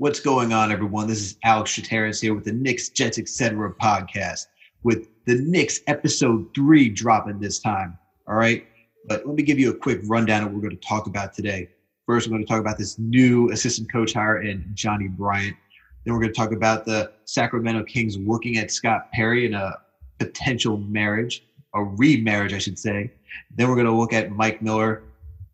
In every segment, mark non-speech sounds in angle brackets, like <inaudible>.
What's going on, everyone? This is Alex Shateris here with the Knicks, Jets, etc. podcast with the Knicks episode three dropping this time. All right. But let me give you a quick rundown of what we're going to talk about today. First, we're going to talk about this new assistant coach hire in Johnny Bryant. Then we're going to talk about the Sacramento Kings looking at Scott Perry in a potential marriage, a remarriage, I should say. Then we're going to look at Mike Miller,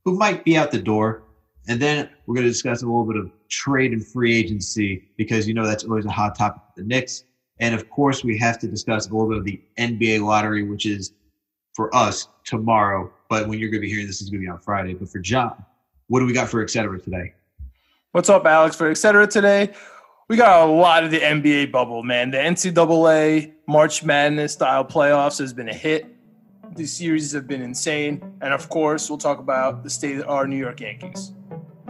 who might be out the door. And then we're going to discuss a little bit of trade and free agency because you know that's always a hot topic for the Knicks. And of course, we have to discuss a little bit of the NBA lottery, which is for us tomorrow. But when you're going to be hearing this, is going to be on Friday. But for John, what do we got for etc. today? What's up, Alex? For etc. today, we got a lot of the NBA bubble, man. The NCAA March Madness style playoffs has been a hit. These series have been insane. And of course, we'll talk about the state of our New York Yankees.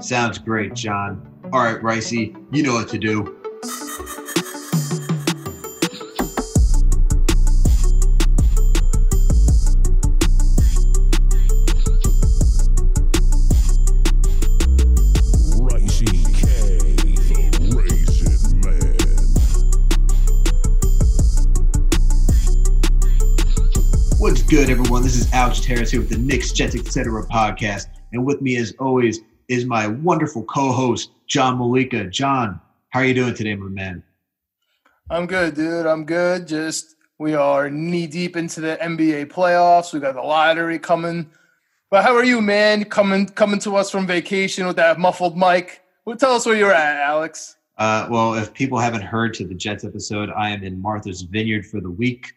Sounds great, John. All right, Ricey, you know what to do. Ricey Kaisen Man. What's good, everyone? This is Alex Terrace here with the Knicks, Jets, etc. podcast. And with me, as always, is my wonderful co-host, John Malika. John, how are you doing today, my man? I'm good, dude. I'm good. Just we are knee deep into the NBA playoffs. We got the lottery coming. But how are you, man? Coming coming to us from vacation with that muffled mic. Well, tell us where you're at, Alex. Uh, well, if people haven't heard to the Jets episode, I am in Martha's Vineyard for the week.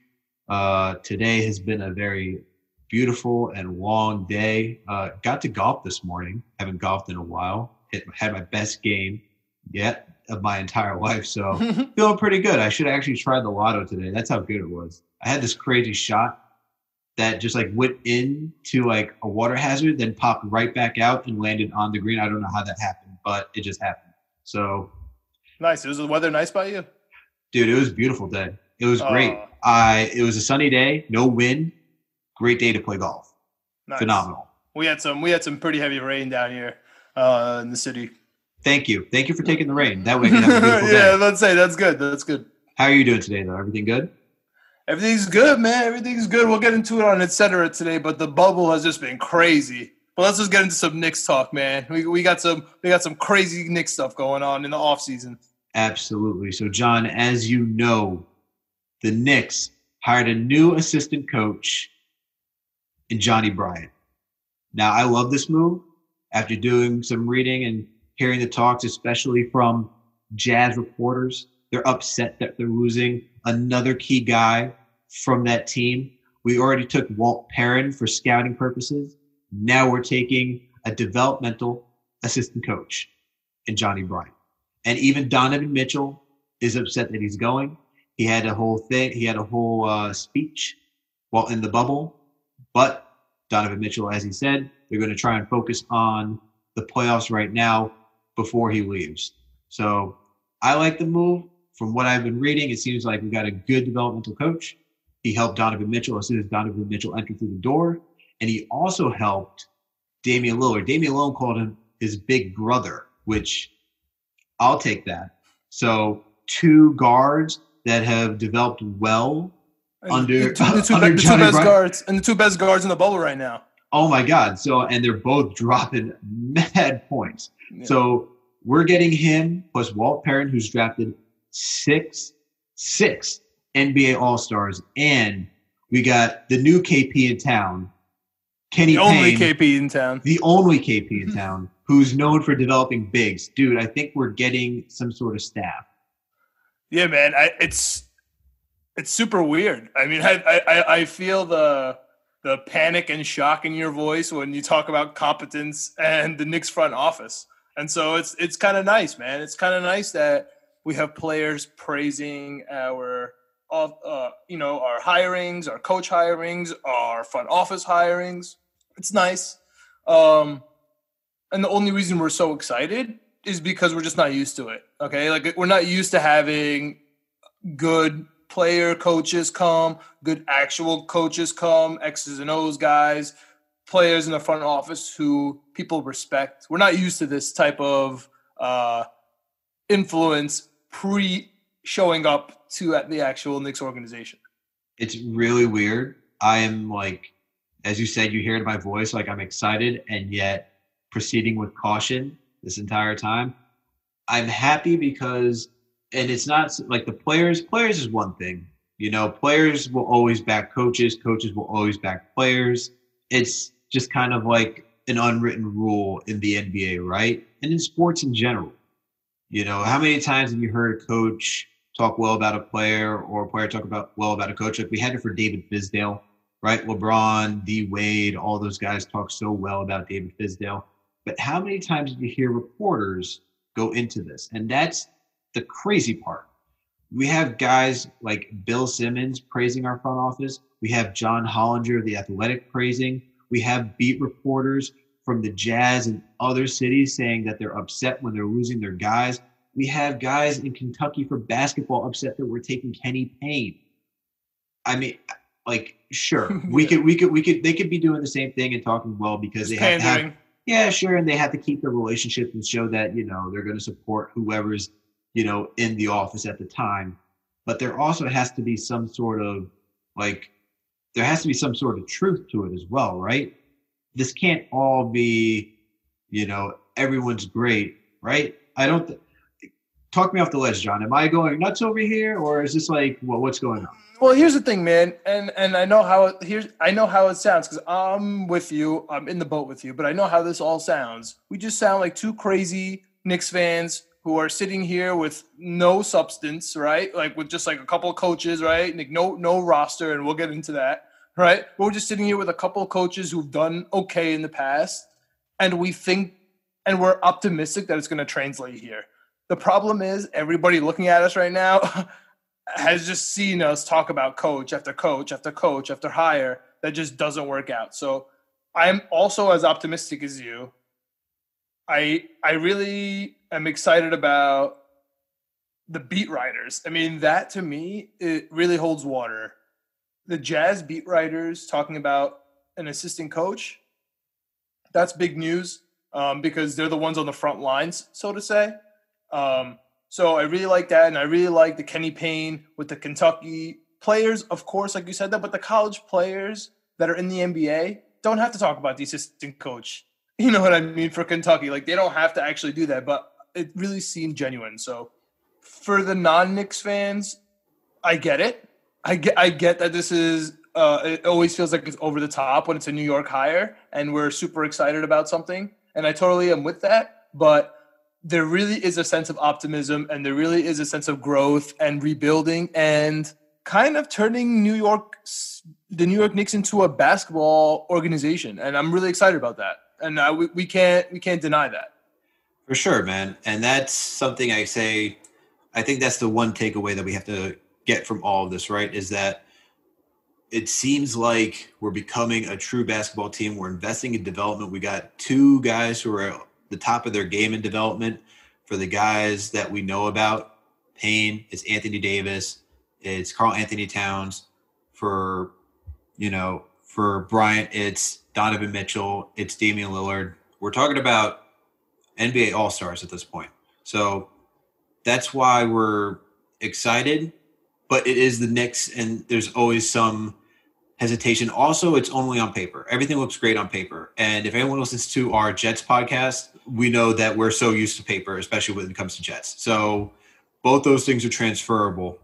Uh, today has been a very beautiful and long day. Uh, got to golf this morning. Haven't golfed in a while. Hit, had my best game yet of my entire life. So <laughs> feeling pretty good. I should actually try the lotto today. That's how good it was. I had this crazy shot that just like went into like a water hazard, then popped right back out and landed on the green. I don't know how that happened, but it just happened. So nice. Was the weather nice by you? Dude, it was beautiful day. It was great. Uh, I it was a sunny day, no wind, great day to play golf. Nice. Phenomenal. We had some we had some pretty heavy rain down here uh, in the city. Thank you. Thank you for taking the rain. That way, <laughs> yeah. Let's say that's good. That's good. How are you doing today, though? Everything good? Everything's good, man. Everything's good. We'll get into it on etc. today, but the bubble has just been crazy. But let's just get into some Knicks talk, man. We, we got some we got some crazy Knicks stuff going on in the off season. Absolutely. So, John, as you know, the Knicks hired a new assistant coach in Johnny Bryant. Now, I love this move after doing some reading and hearing the talks, especially from Jazz reporters. They're upset that they're losing another key guy from that team. We already took Walt Perrin for scouting purposes. Now we're taking a developmental assistant coach in Johnny Bryant. And even Donovan Mitchell is upset that he's going. He had a whole thing. He had a whole uh, speech while in the bubble. But Donovan Mitchell, as he said, they're going to try and focus on the playoffs right now before he leaves. So I like the move. From what I've been reading, it seems like we got a good developmental coach. He helped Donovan Mitchell as soon as Donovan Mitchell entered through the door. And he also helped Damian Lillard. Damian Lillard called him his big brother, which I'll take that. So two guards that have developed well under, the, the, two, uh, under the two best Bryant. guards and the two best guards in the bubble right now. Oh my God! So and they're both <laughs> dropping mad points. Yeah. So we're getting him plus Walt Perrin, who's drafted six six NBA All Stars, and we got the new KP in town, Kenny. The Payne, only KP in town. The only KP in <laughs> town, who's known for developing bigs. Dude, I think we're getting some sort of staff. Yeah, man, I, it's it's super weird. I mean, I, I I feel the the panic and shock in your voice when you talk about competence and the Knicks front office, and so it's it's kind of nice, man. It's kind of nice that we have players praising our uh, you know our hirings, our coach hirings, our front office hirings. It's nice. Um, and the only reason we're so excited is because we're just not used to it. Okay, like we're not used to having good player coaches come, good actual coaches come, X's and O's guys, players in the front office who people respect. We're not used to this type of uh, influence pre showing up to at the actual Knicks organization. It's really weird. I am like, as you said, you hear it in my voice, like I'm excited and yet proceeding with caution this entire time. I'm happy because, and it's not like the players, players is one thing. You know, players will always back coaches, coaches will always back players. It's just kind of like an unwritten rule in the NBA, right? And in sports in general. You know, how many times have you heard a coach talk well about a player or a player talk about well about a coach? Like we had it for David Fizdale, right? LeBron, D Wade, all those guys talk so well about David Fizdale. But how many times did you hear reporters go into this? And that's the crazy part. We have guys like Bill Simmons praising our front office. We have John Hollinger, the athletic, praising. We have beat reporters from the Jazz and other cities saying that they're upset when they're losing their guys. We have guys in Kentucky for basketball upset that we're taking Kenny Payne. I mean, like, sure, <laughs> we could, we could, we could, they could be doing the same thing and talking well because they have, have, yeah, sure, and they have to keep their relationship and show that you know they're going to support whoever's you know in the office at the time. But there also has to be some sort of like there has to be some sort of truth to it as well, right? This can't all be, you know, everyone's great, right? I don't. Th- talk me off the ledge, John. Am I going nuts over here, or is this like well, what's going on? Well, here's the thing, man, and and I know how it, here's I know how it sounds because I'm with you. I'm in the boat with you, but I know how this all sounds. We just sound like two crazy Knicks fans who are sitting here with no substance, right? Like with just like a couple of coaches, right? Like no no roster, and we'll get into that, right? We're just sitting here with a couple of coaches who've done okay in the past, and we think and we're optimistic that it's going to translate here. The problem is everybody looking at us right now <laughs> has just seen us talk about coach after coach after coach after hire that just doesn't work out. So I'm also as optimistic as you. I I really am excited about the beat writers. I mean, that to me it really holds water. The Jazz beat writers talking about an assistant coach. That's big news um, because they're the ones on the front lines, so to say. Um, so I really like that, and I really like the Kenny Payne with the Kentucky players, of course, like you said that, but the college players that are in the NBA don't have to talk about the assistant coach. <laughs> You know what I mean for Kentucky? Like they don't have to actually do that, but it really seemed genuine. So for the non-Knicks fans, I get it. I get I get that this is uh, it always feels like it's over the top when it's a New York hire and we're super excited about something, and I totally am with that. But there really is a sense of optimism and there really is a sense of growth and rebuilding and kind of turning New York the New York Knicks into a basketball organization and I'm really excited about that and uh, we, we can't we can't deny that for sure man and that's something I say I think that's the one takeaway that we have to get from all of this right is that it seems like we're becoming a true basketball team we're investing in development we got two guys who are the top of their game in development for the guys that we know about. Payne, it's Anthony Davis, it's Karl-Anthony Towns. For you know, for Bryant, it's Donovan Mitchell, it's Damian Lillard. We're talking about NBA All Stars at this point. So that's why we're excited. But it is the Knicks, and there's always some hesitation. Also, it's only on paper. Everything looks great on paper. And if anyone listens to our Jets podcast, we know that we're so used to paper, especially when it comes to Jets. So both those things are transferable.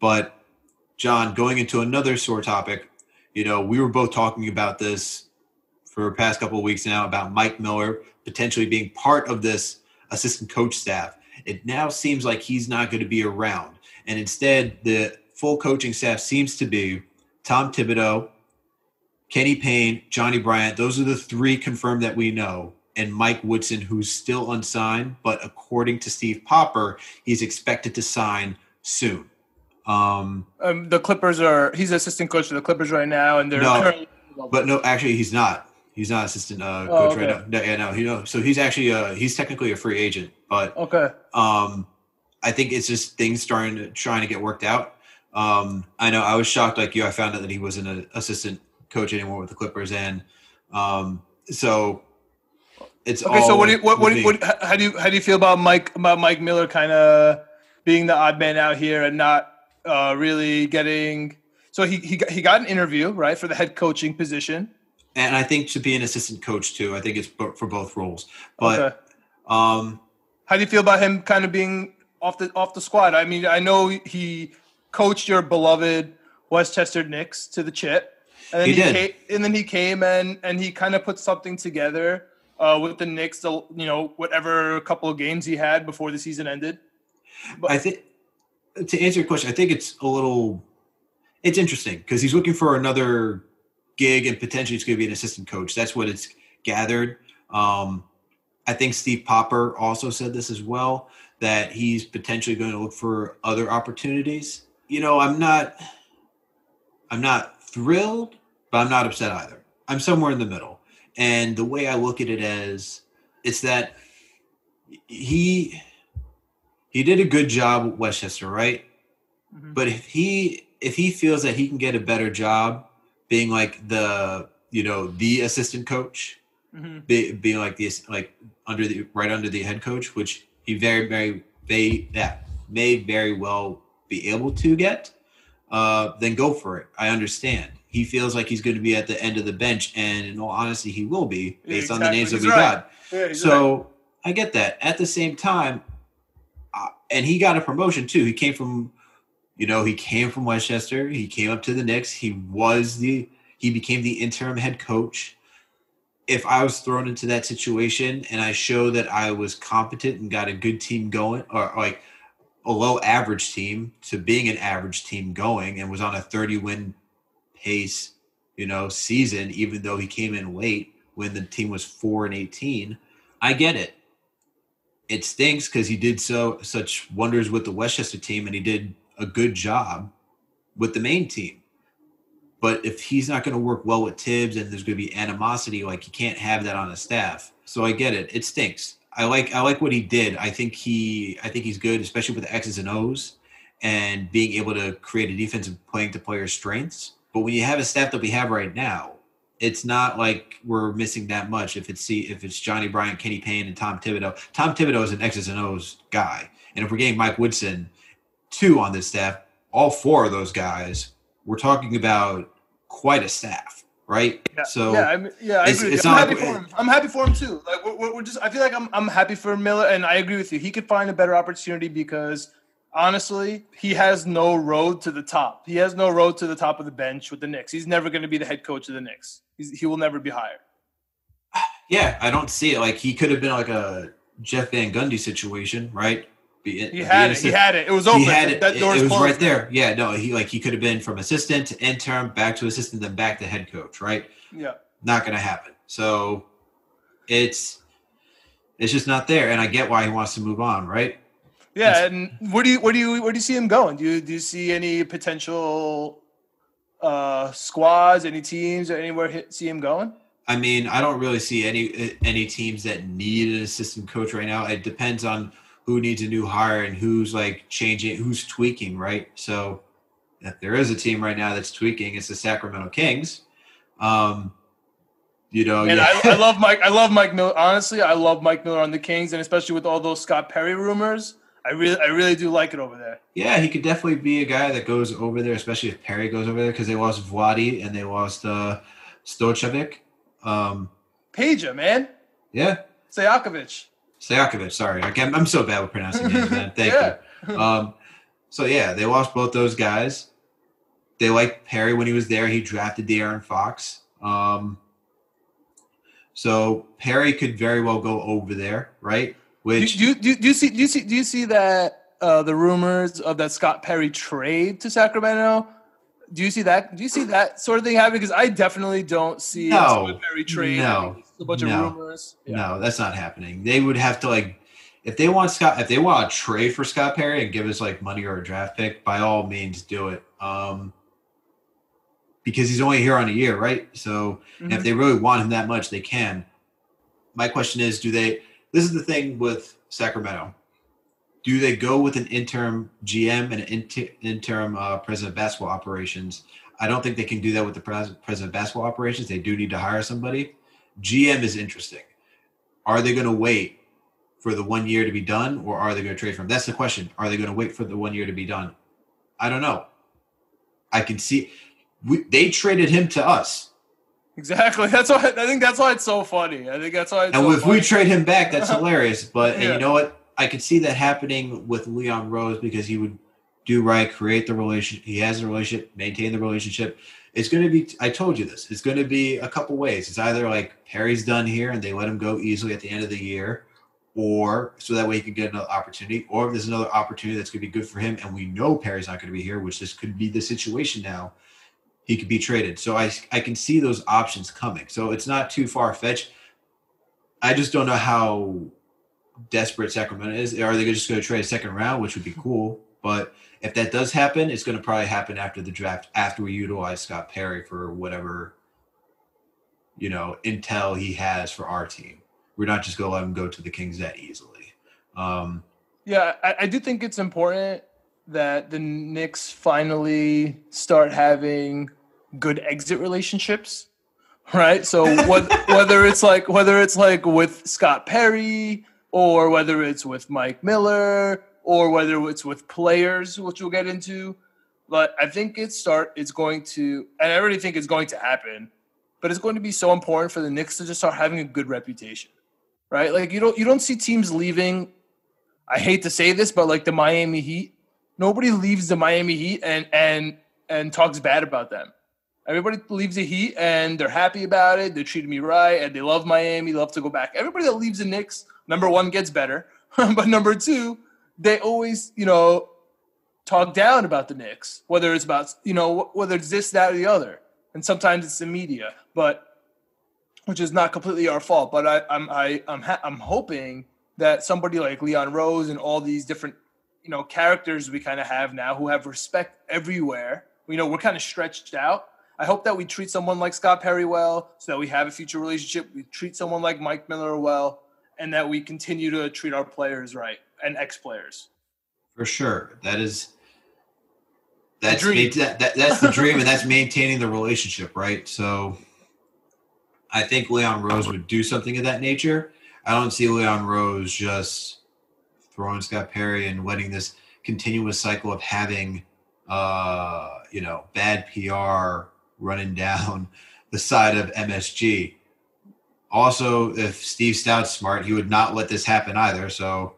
But John, going into another sore topic, you know, we were both talking about this for the past couple of weeks now about Mike Miller potentially being part of this assistant coach staff. It now seems like he's not going to be around. And instead, the full coaching staff seems to be Tom Thibodeau, Kenny Payne, Johnny Bryant. Those are the three confirmed that we know. And Mike Woodson, who's still unsigned, but according to Steve Popper, he's expected to sign soon. Um, um, the Clippers are he's assistant coach to the Clippers right now, and they're no, currently- but no, actually he's not. He's not assistant uh, oh, coach okay. right now. No, yeah, no, know. So he's actually uh, he's technically a free agent, but okay. Um, I think it's just things starting to trying to get worked out. Um, I know I was shocked like you. I found out that he wasn't an assistant coach anymore with the Clippers, and um, so it's Okay, so what do you, what, what, do you- what how do you how do you feel about Mike about Mike Miller kind of being the odd man out here and not uh, really getting so he he got, he got an interview right for the head coaching position. And I think to be an assistant coach too. I think it's for both roles. But okay. um, How do you feel about him kind of being off the off the squad? I mean, I know he coached your beloved Westchester Knicks to the chip, and then He he, did. Came, and then he came and and he kind of put something together uh, with the Knicks. You know, whatever couple of games he had before the season ended. But, I think to answer your question, I think it's a little it's interesting because he's looking for another gig and potentially it's going to be an assistant coach. That's what it's gathered. Um, I think Steve Popper also said this as well that he's potentially going to look for other opportunities. You know, I'm not I'm not thrilled, but I'm not upset either. I'm somewhere in the middle. And the way I look at it as it's that he he did a good job at Westchester, right? Mhm. But if he if he feels that he can get a better job being like the you know the assistant coach, Mhm. be, being like the like under the right under the head coach, which he very very they that may very well be able to get, uh, then go for it. I understand. He feels like he's going to be at the end of the bench, and in all honesty, he will be Yeah, based on the exactly. names that we right. got. Yeah, he's right. So I get that. At the same time, uh, and he got a promotion too. He came from, you know, he came from Westchester. He came up to the Knicks. He was the he became the interim head coach. If I was thrown into that situation and I show that I was competent and got a good team going, or like a low average team to being an average team going, and was on a thirty win pace, you know, season, even though he came in late when the team was four and eighteen. I get it. It stinks because he did so such wonders with the Westchester team, and he did a good job with the main team. But if he's not going to work well with Thibs, and there's going to be animosity, like you can't have that on a staff. So I get it. It stinks. I like I like what he did. I think he I think he's good, especially with the X's and O's and being able to create a defense and playing to player strengths. But when you have a staff that we have right now, it's not like we're missing that much. If it's see if it's Johnny Bryant, Kenny Payne, and Tom Thibodeau. Tom Thibodeau is an X's and O's guy, and if we're getting Mike Woodson two on this staff, all four of those guys, we're talking about quite a staff, right? Yeah, So yeah, I'm, yeah, I agree. I'm happy like- for him. I'm happy for him too. Like we're, we're we're just, I feel like I'm I'm happy for Miller, and I agree with you. He could find a better opportunity because honestly, he has no road to the top. He has no road to the top of the bench with the Knicks. He's never going to be the head coach of the Knicks. He's, he will never be hired. <sighs> yeah, I don't see it. Like he could have been like a Jeff Van Gundy situation, right? Be, He had it. He had it. It was open. He had it. That It, it was closed. right there. Yeah, no, he like he could have been from assistant to intern, back to assistant, then back to head coach, right? Yeah. Not going to happen. So it's it's just not there, and I get why he wants to move on, right? Yeah, and where do you where do you where do you see him going? Do you do you see any potential uh squads, any teams, or anywhere hit, see him going? I mean, I don't really see any any teams that need an assistant coach right now. It depends on who needs a new hire and who's like changing, who's tweaking, right? So if there is a team right now that's tweaking, it's the Sacramento Kings. Um, you know, And yeah. I, I love <laughs> Mike. I love Mike Miller. Honestly, I love Mike Miller on the Kings, and especially with all those Scott Perry rumors, I really, I really do like it over there. Yeah, he could definitely be a guy that goes over there, especially if Perry goes over there because they lost Vlade and they lost uh, Stojakovic. Um, Peja, man, yeah, Sajakovic. Stojakovic. Sorry, I I'm so bad with pronouncing names, man. Thank Yeah. you. Um, so yeah, they lost both those guys. They liked Perry when he was there. He drafted De'Aaron Fox. Um, so Perry could very well go over there, right? Do, Which do, do, do you see? Do you see? Do you see that uh, the rumors of that Scott Perry trade to Sacramento? Do you see that? Do you see that sort of thing happening? Because I definitely don't see No. Perry trade. No. A bunch No. of rumors. Yeah. No, that's not happening. They would have to like if they want Scott if they want to trade for Scott Perry and give us like money or a draft pick, by all means do it. Um because he's only here on a year, right? So and if they really want him that much, they can. My question is, do they this is the thing with Sacramento. Do they go with an interim GM and an inter, interim uh, president of basketball operations? I don't think they can do that with the pres- president of basketball operations. They do need to hire somebody. GM is interesting. are they going to wait for the one year to be done, or are they going to trade for him? That's the question. Are they going to wait for the one year to be done? I don't know. I can see we, they traded him to us. Exactly. <laughs> That's why I think that's why it's so funny. I think that's why. and so if funny. we trade him back, that's <laughs> hilarious. But and Yeah. you know what? I could see that happening with Leon Rose because he would do right, create the relation. He has a relationship, maintain the relationship. It's going to be. I told you this. It's going to be a couple ways. It's either like Perry's done here and they let him go easily at the end of the year, or so that way he can get another opportunity. Or if there's another opportunity that's going to be good for him, and we know Perry's not going to be here, which this could be the situation now. He could be traded. So I I can see those options coming. So it's not too far fetched. I just don't know how desperate Sacramento is. Are they just going to trade a second round, which would be cool? But if that does happen, it's going to probably happen after the draft, after we utilize Scott Perry for whatever, you know, intel he has for our team. We're not just going to let him go to the Kings that easily. Um, Yeah, I, I do think it's important that the Knicks finally start having good exit relationships, right? So <laughs> what, whether it's like whether it's like with Scott Perry or whether it's with Mike Miller or whether it's with players, which we'll get into, but I think it start it's going to, and I already think it's going to happen, but it's going to be so important for the Knicks to just start having a good reputation, right? Like you don't you don't see teams leaving I hate to say this, but like the Miami Heat, nobody leaves the Miami Heat and and and talks bad about them. Everybody leaves the Heat and they're happy about it. They treated me right and they love Miami, love to go back. Everybody that leaves the Knicks, number one, gets better, <laughs> but number two, they always you know talk down about the Knicks, whether it's about you know whether it's this, that, or the other, and sometimes it's the media, but which is not completely our fault. But I, I'm I, I'm ha- I'm hoping that somebody like Leon Rose and all these different, you know, characters we kind of have now who have respect everywhere. You know, we're kind of stretched out. I hope that we treat someone like Scott Perry well, so that we have a future relationship. We treat someone like Mike Miller well, and that we continue to treat our players right and ex players. for sure, that is that's that, that, that's the dream, and that's maintaining the relationship, right? So, I think Leon Rose would do something of that nature. I don't see Leon Rose just throwing Scott Perry and letting this continuous cycle of having, uh, you know, bad PR running down <laughs> the side of MSG. Also, if Steve Stoute's smart, he would not let this happen either. So,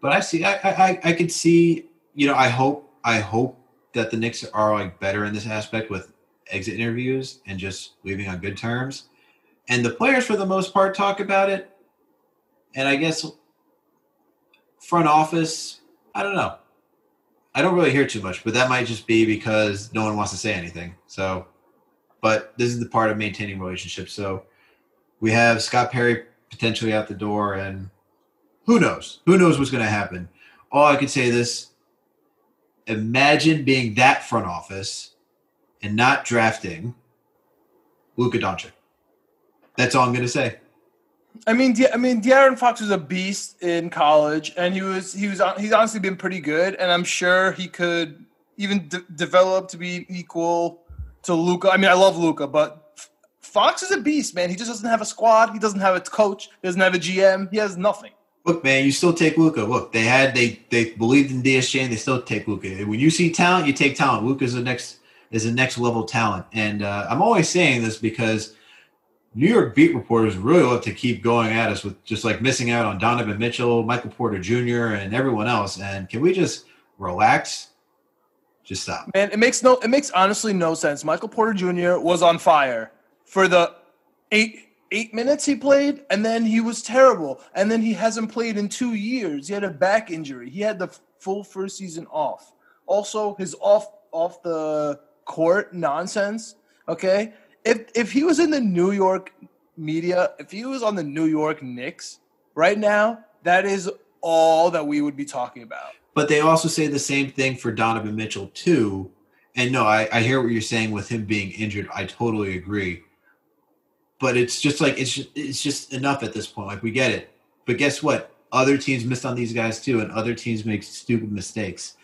but I see, I, I, I could see, you know, I hope, I hope that the Knicks are like better in this aspect with exit interviews and just leaving on good terms. And the players, for the most part, talk about it. And I guess front office, I don't know. I don't really hear too much, but that might just be because no one wants to say anything. So, but this is the part of maintaining relationships. So we have Scott Perry potentially out the door, and who knows? Who knows what's going to happen? All I could say this imagine being that front office and not drafting Luka Doncic. That's all I'm going to say. I mean, De- I mean, De'Aaron Fox was a beast in college, and he was he was he's honestly been pretty good, and I'm sure he could even de- develop to be equal to Luka. I mean, I love Luka, but Fox is a beast, man. He just doesn't have a squad. He doesn't have a coach. He doesn't have a GM. He has nothing. Look, man, you still take Luka. Look, they had they they believed in DSJ, and they still take Luka. When you see talent, you take talent. Luka's the next is the next level talent, and uh, I'm always saying this because New York beat reporters really love to keep going at us with just like missing out on Donovan Mitchell, Michael Porter Jr., and everyone else. And can we just relax? Just stop. Man, it makes no it makes honestly no sense. Michael Porter Jr. was on fire for the eight eight minutes he played, and then he was terrible. And then he hasn't played in two years. He had a back injury. He had the full first season off. Also, his off off the court nonsense. Okay, if if he was in the New York media, if he was on the New York Knicks right now, that is all that we would be talking about. But they also say the same thing for Donovan Mitchell too. And no, I, I hear what you're saying with him being injured. I totally agree. But it's just like it's just, it's just enough at this point. Like we get it. But guess what? Other teams missed on these guys too, and other teams make stupid mistakes.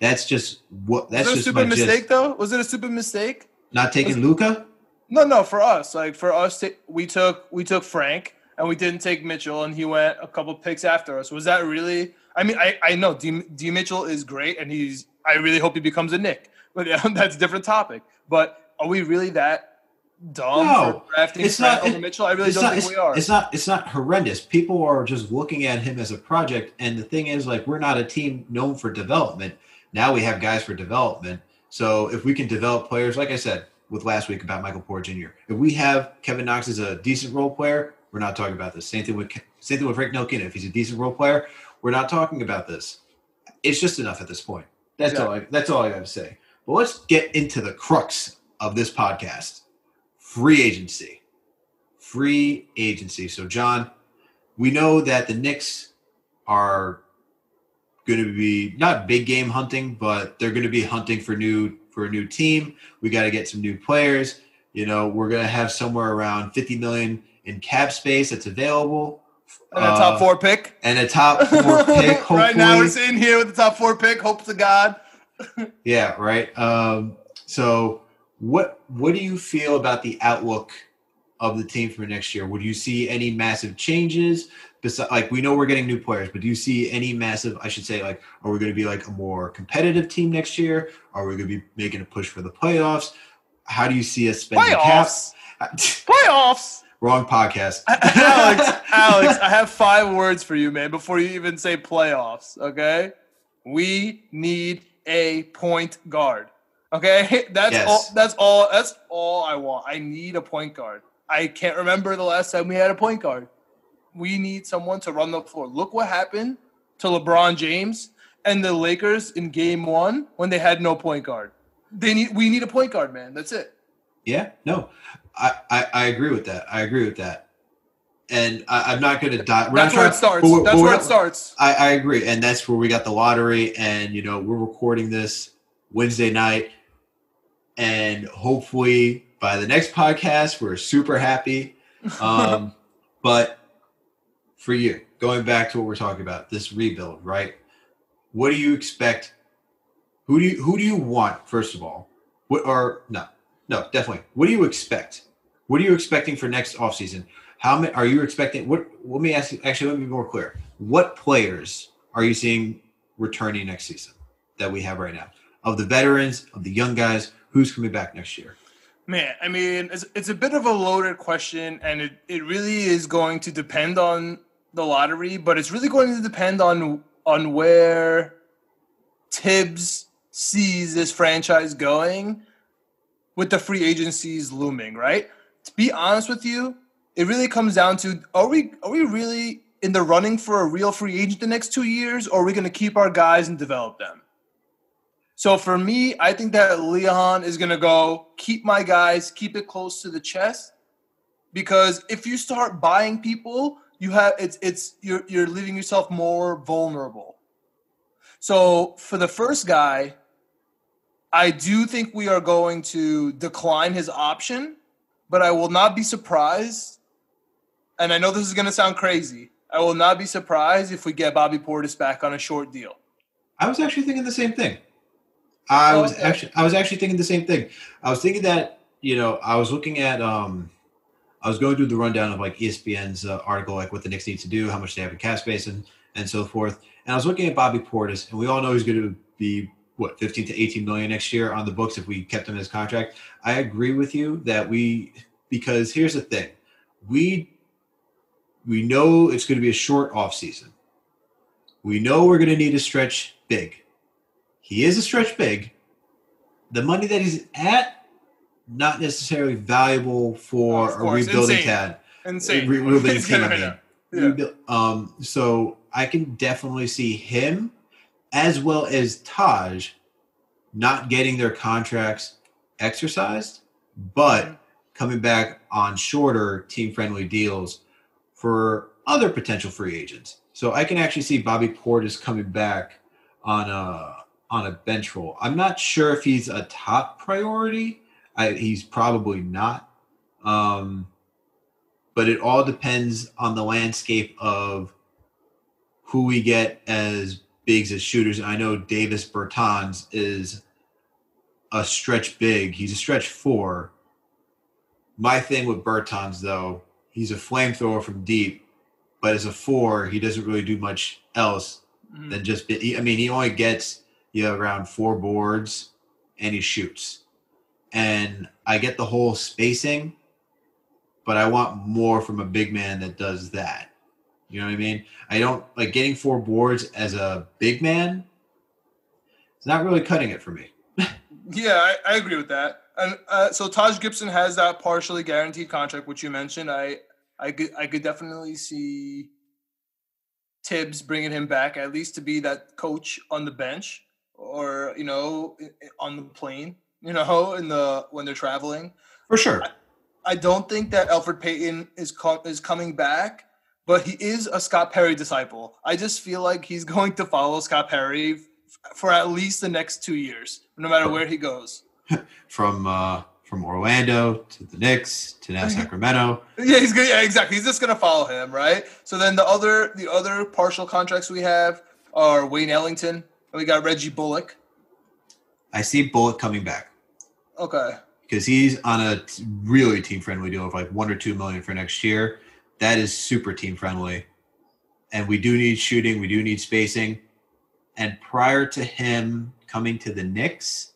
That's just what. That's was it a just stupid mistake gist. though? Was it a stupid mistake? Not taking Luka. No, no. For us, like for us, we took we took Frank, and we didn't take Mitchell, and he went a couple picks after us. Was that really? I mean, I, I know D, D Mitchell is great, and he's. I really hope he becomes a Knick, but yeah, <laughs> that's a different topic. But are we really that dumb No, for drafting it's Trent not- over Mitchell? I really it's don't not, think we are. it's not it's not horrendous. People are just looking at him as a project, and the thing is, like, we're not a team known for development. Now we have guys for development. So if we can develop players, like I said with last week about Michael Porter Jr., if we have Kevin Knox as a decent role player, we're not talking about this. Same thing with same thing with Frank Ntilikina. If he's a decent role player, we're not talking about this. It's just enough at this point. That's all. I, that's all I got to say. But let's get into the crux of this podcast: free agency free agency. So, John, we know that the Knicks are going to be not big game hunting, but they're going to be hunting for new for a new team. We got to get some new players. You know, we're going to have somewhere around 50 million in cap space that's available. and a top four pick. and a top four <laughs> pick. Right now, we're sitting here with the top four pick. Hope to God. <laughs> Yeah, right. Um, so what what do you feel about the outlook of the team for next year? Would you see any massive changes? Besides, like we know we're getting new players, but do you see any massive? I should say, like, are we going to be like a more competitive team next year? Are we going to be making a push for the playoffs? How do you see us spending Playoffs. cap? Playoffs. Wrong podcast, <laughs> Alex, Alex, I have five words for you, man, before you even say playoffs, okay? We need a point guard. Okay? <laughs> That's Yes. all that's all that's all I want. I need a point guard. I can't remember the last time we had a point guard. We need someone to run the floor. Look what happened to LeBron James and the Lakers in game 1 when they had no point guard. They need we need a point guard, man. That's it. Yeah, no, I, I, I agree with that. I agree with that. And I, I'm not going to die. That's where it starts. we're- That's we're where it starts. I, I agree, and that's where we got the lottery. And you know, we're recording this Wednesday night, and hopefully by the next podcast, we're super happy. <laughs> Um, but for you, going back to what we're talking about, this rebuild, right? What do you expect? Who do you who do you want first of all? What are no, no, definitely. What do you expect? What are you expecting for next offseason? How many are you expecting? What let me ask you actually let me be more clear. What players are you seeing returning next season that we have right now? Of the veterans, of the young guys, who's coming back next year? Man, I mean, it's, it's a bit of a loaded question, and it, it really is going to depend on the lottery, but it's really going to depend on on where Thibs sees this franchise going with the free agencies looming, right? To be honest with you, it really comes down to are we are we really in the running for a real free agent the next two years, or are we going to keep our guys and develop them? So for me, I think that Leon is going to go keep my guys, keep it close to the chest, because if you start buying people, you have it's it's you're you're leaving yourself more vulnerable. So for the first guy, I do think we are going to decline his option, but I will not be surprised. And I know this is going to sound crazy. I will not be surprised if we get Bobby Portis back on a short deal. I was actually thinking the same thing. I Oh, was actually I was actually thinking the same thing. I was thinking that you know I was looking at um I was going through the rundown of like ESPN's uh, article like what the Knicks need to do, how much they have in cap space, and and so forth. And I was looking at Bobby Portis, and we all know he's going to be what 15 to 18 million next year on the books if we kept him in his contract. I agree with you that we because here's the thing, we we know it's going to be a short off season. We know we're going to need to stretch big. He is a stretch big. The money that he's at, not necessarily valuable for Of a rebuilding insane. tad. Insane. Re- rebuilding <laughs> It's team, I right mean. Yeah. Um, so I can definitely see him as well as Taj not getting their contracts exercised, but coming back on shorter team friendly deals for other potential free agents. So I can actually see Bobby Portis coming back on a on a bench role. I'm not sure if he's a top priority. I, he's probably not. Um, but it all depends on the landscape of who we get as bigs as shooters. And I know Davis Bertans is a stretch big. He's a stretch four. My thing with Bertans though, he's a flamethrower from deep, but as a four, he doesn't really do much else Mhm. than just. He, I mean, he only gets you know, around four boards, and he shoots. And I get the whole spacing, but I want more from a big man that does that. You know what I mean? I don't like getting four boards as a big man. It's not really cutting it for me. Yeah, I, I agree with that. And uh, so Taj Gibson has that partially guaranteed contract, which you mentioned. I I could I could definitely see Thibs bringing him back at least to be that coach on the bench or you know i- i- on the plane. You know, <laughs> in the when they're traveling. For sure. I don't think that Alfred Payton is co- is coming back, but he is a Scott Perry disciple. I just feel like he's <laughs> going to follow Scott Perry f- for at least the next two years, no matter where he goes. <laughs> From uh from Orlando to the Knicks to now Sacramento. Yeah, he's good. Yeah, exactly. He's just gonna follow him, right? So then the other the other partial contracts we have are Wayne Ellington, we got Reggie Bullock. I see Bullock coming back. Okay. because he's on a t- really team friendly deal of like one or two million for next year. That is super team friendly. And we do need shooting, we do need spacing. And prior to him coming to the Knicks,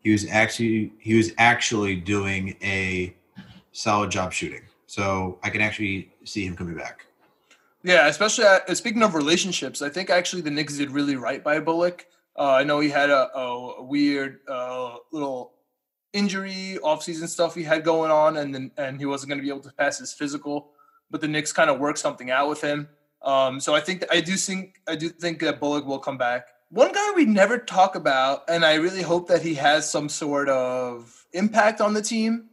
he was actually he was actually doing a solid job shooting. So I can actually see him coming back. Yeah, especially uh, speaking of relationships, I think actually the Knicks did really right by Bullock. Uh, I know he had a, a, weird uh, little injury, offseason stuff he had going on, and then and he wasn't going to be able to pass his physical. But the Knicks kind of worked something out with him. Um, so I think I do think I do think that Bullock will come back. One guy we never talk about, and I really hope that he has some sort of impact on the team,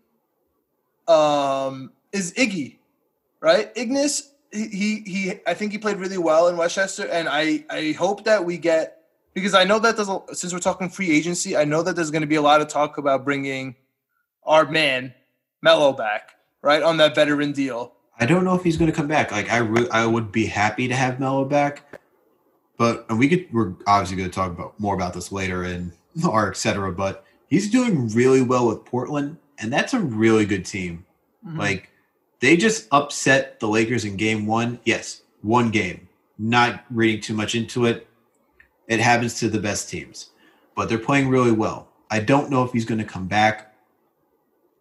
um, is Iggy, right? Ignas he, he I think he played really well in Westchester, and I I hope that we get because I know that there's a, since we're talking free agency, I know that there's going to be a lot of talk about bringing our man Melo back, right on that veteran deal. I don't know if he's going to come back. Like I, re- I would be happy to have Melo back, but and we could. We're obviously going to talk about more about this later in <laughs> our etc. But he's doing really well with Portland, and that's a really good team. Mm-hmm. Like they just upset the Lakers in Game One. Yes, one game. Not reading too much into it. It happens to the best teams, but they're playing really well. I don't know if he's going to come back,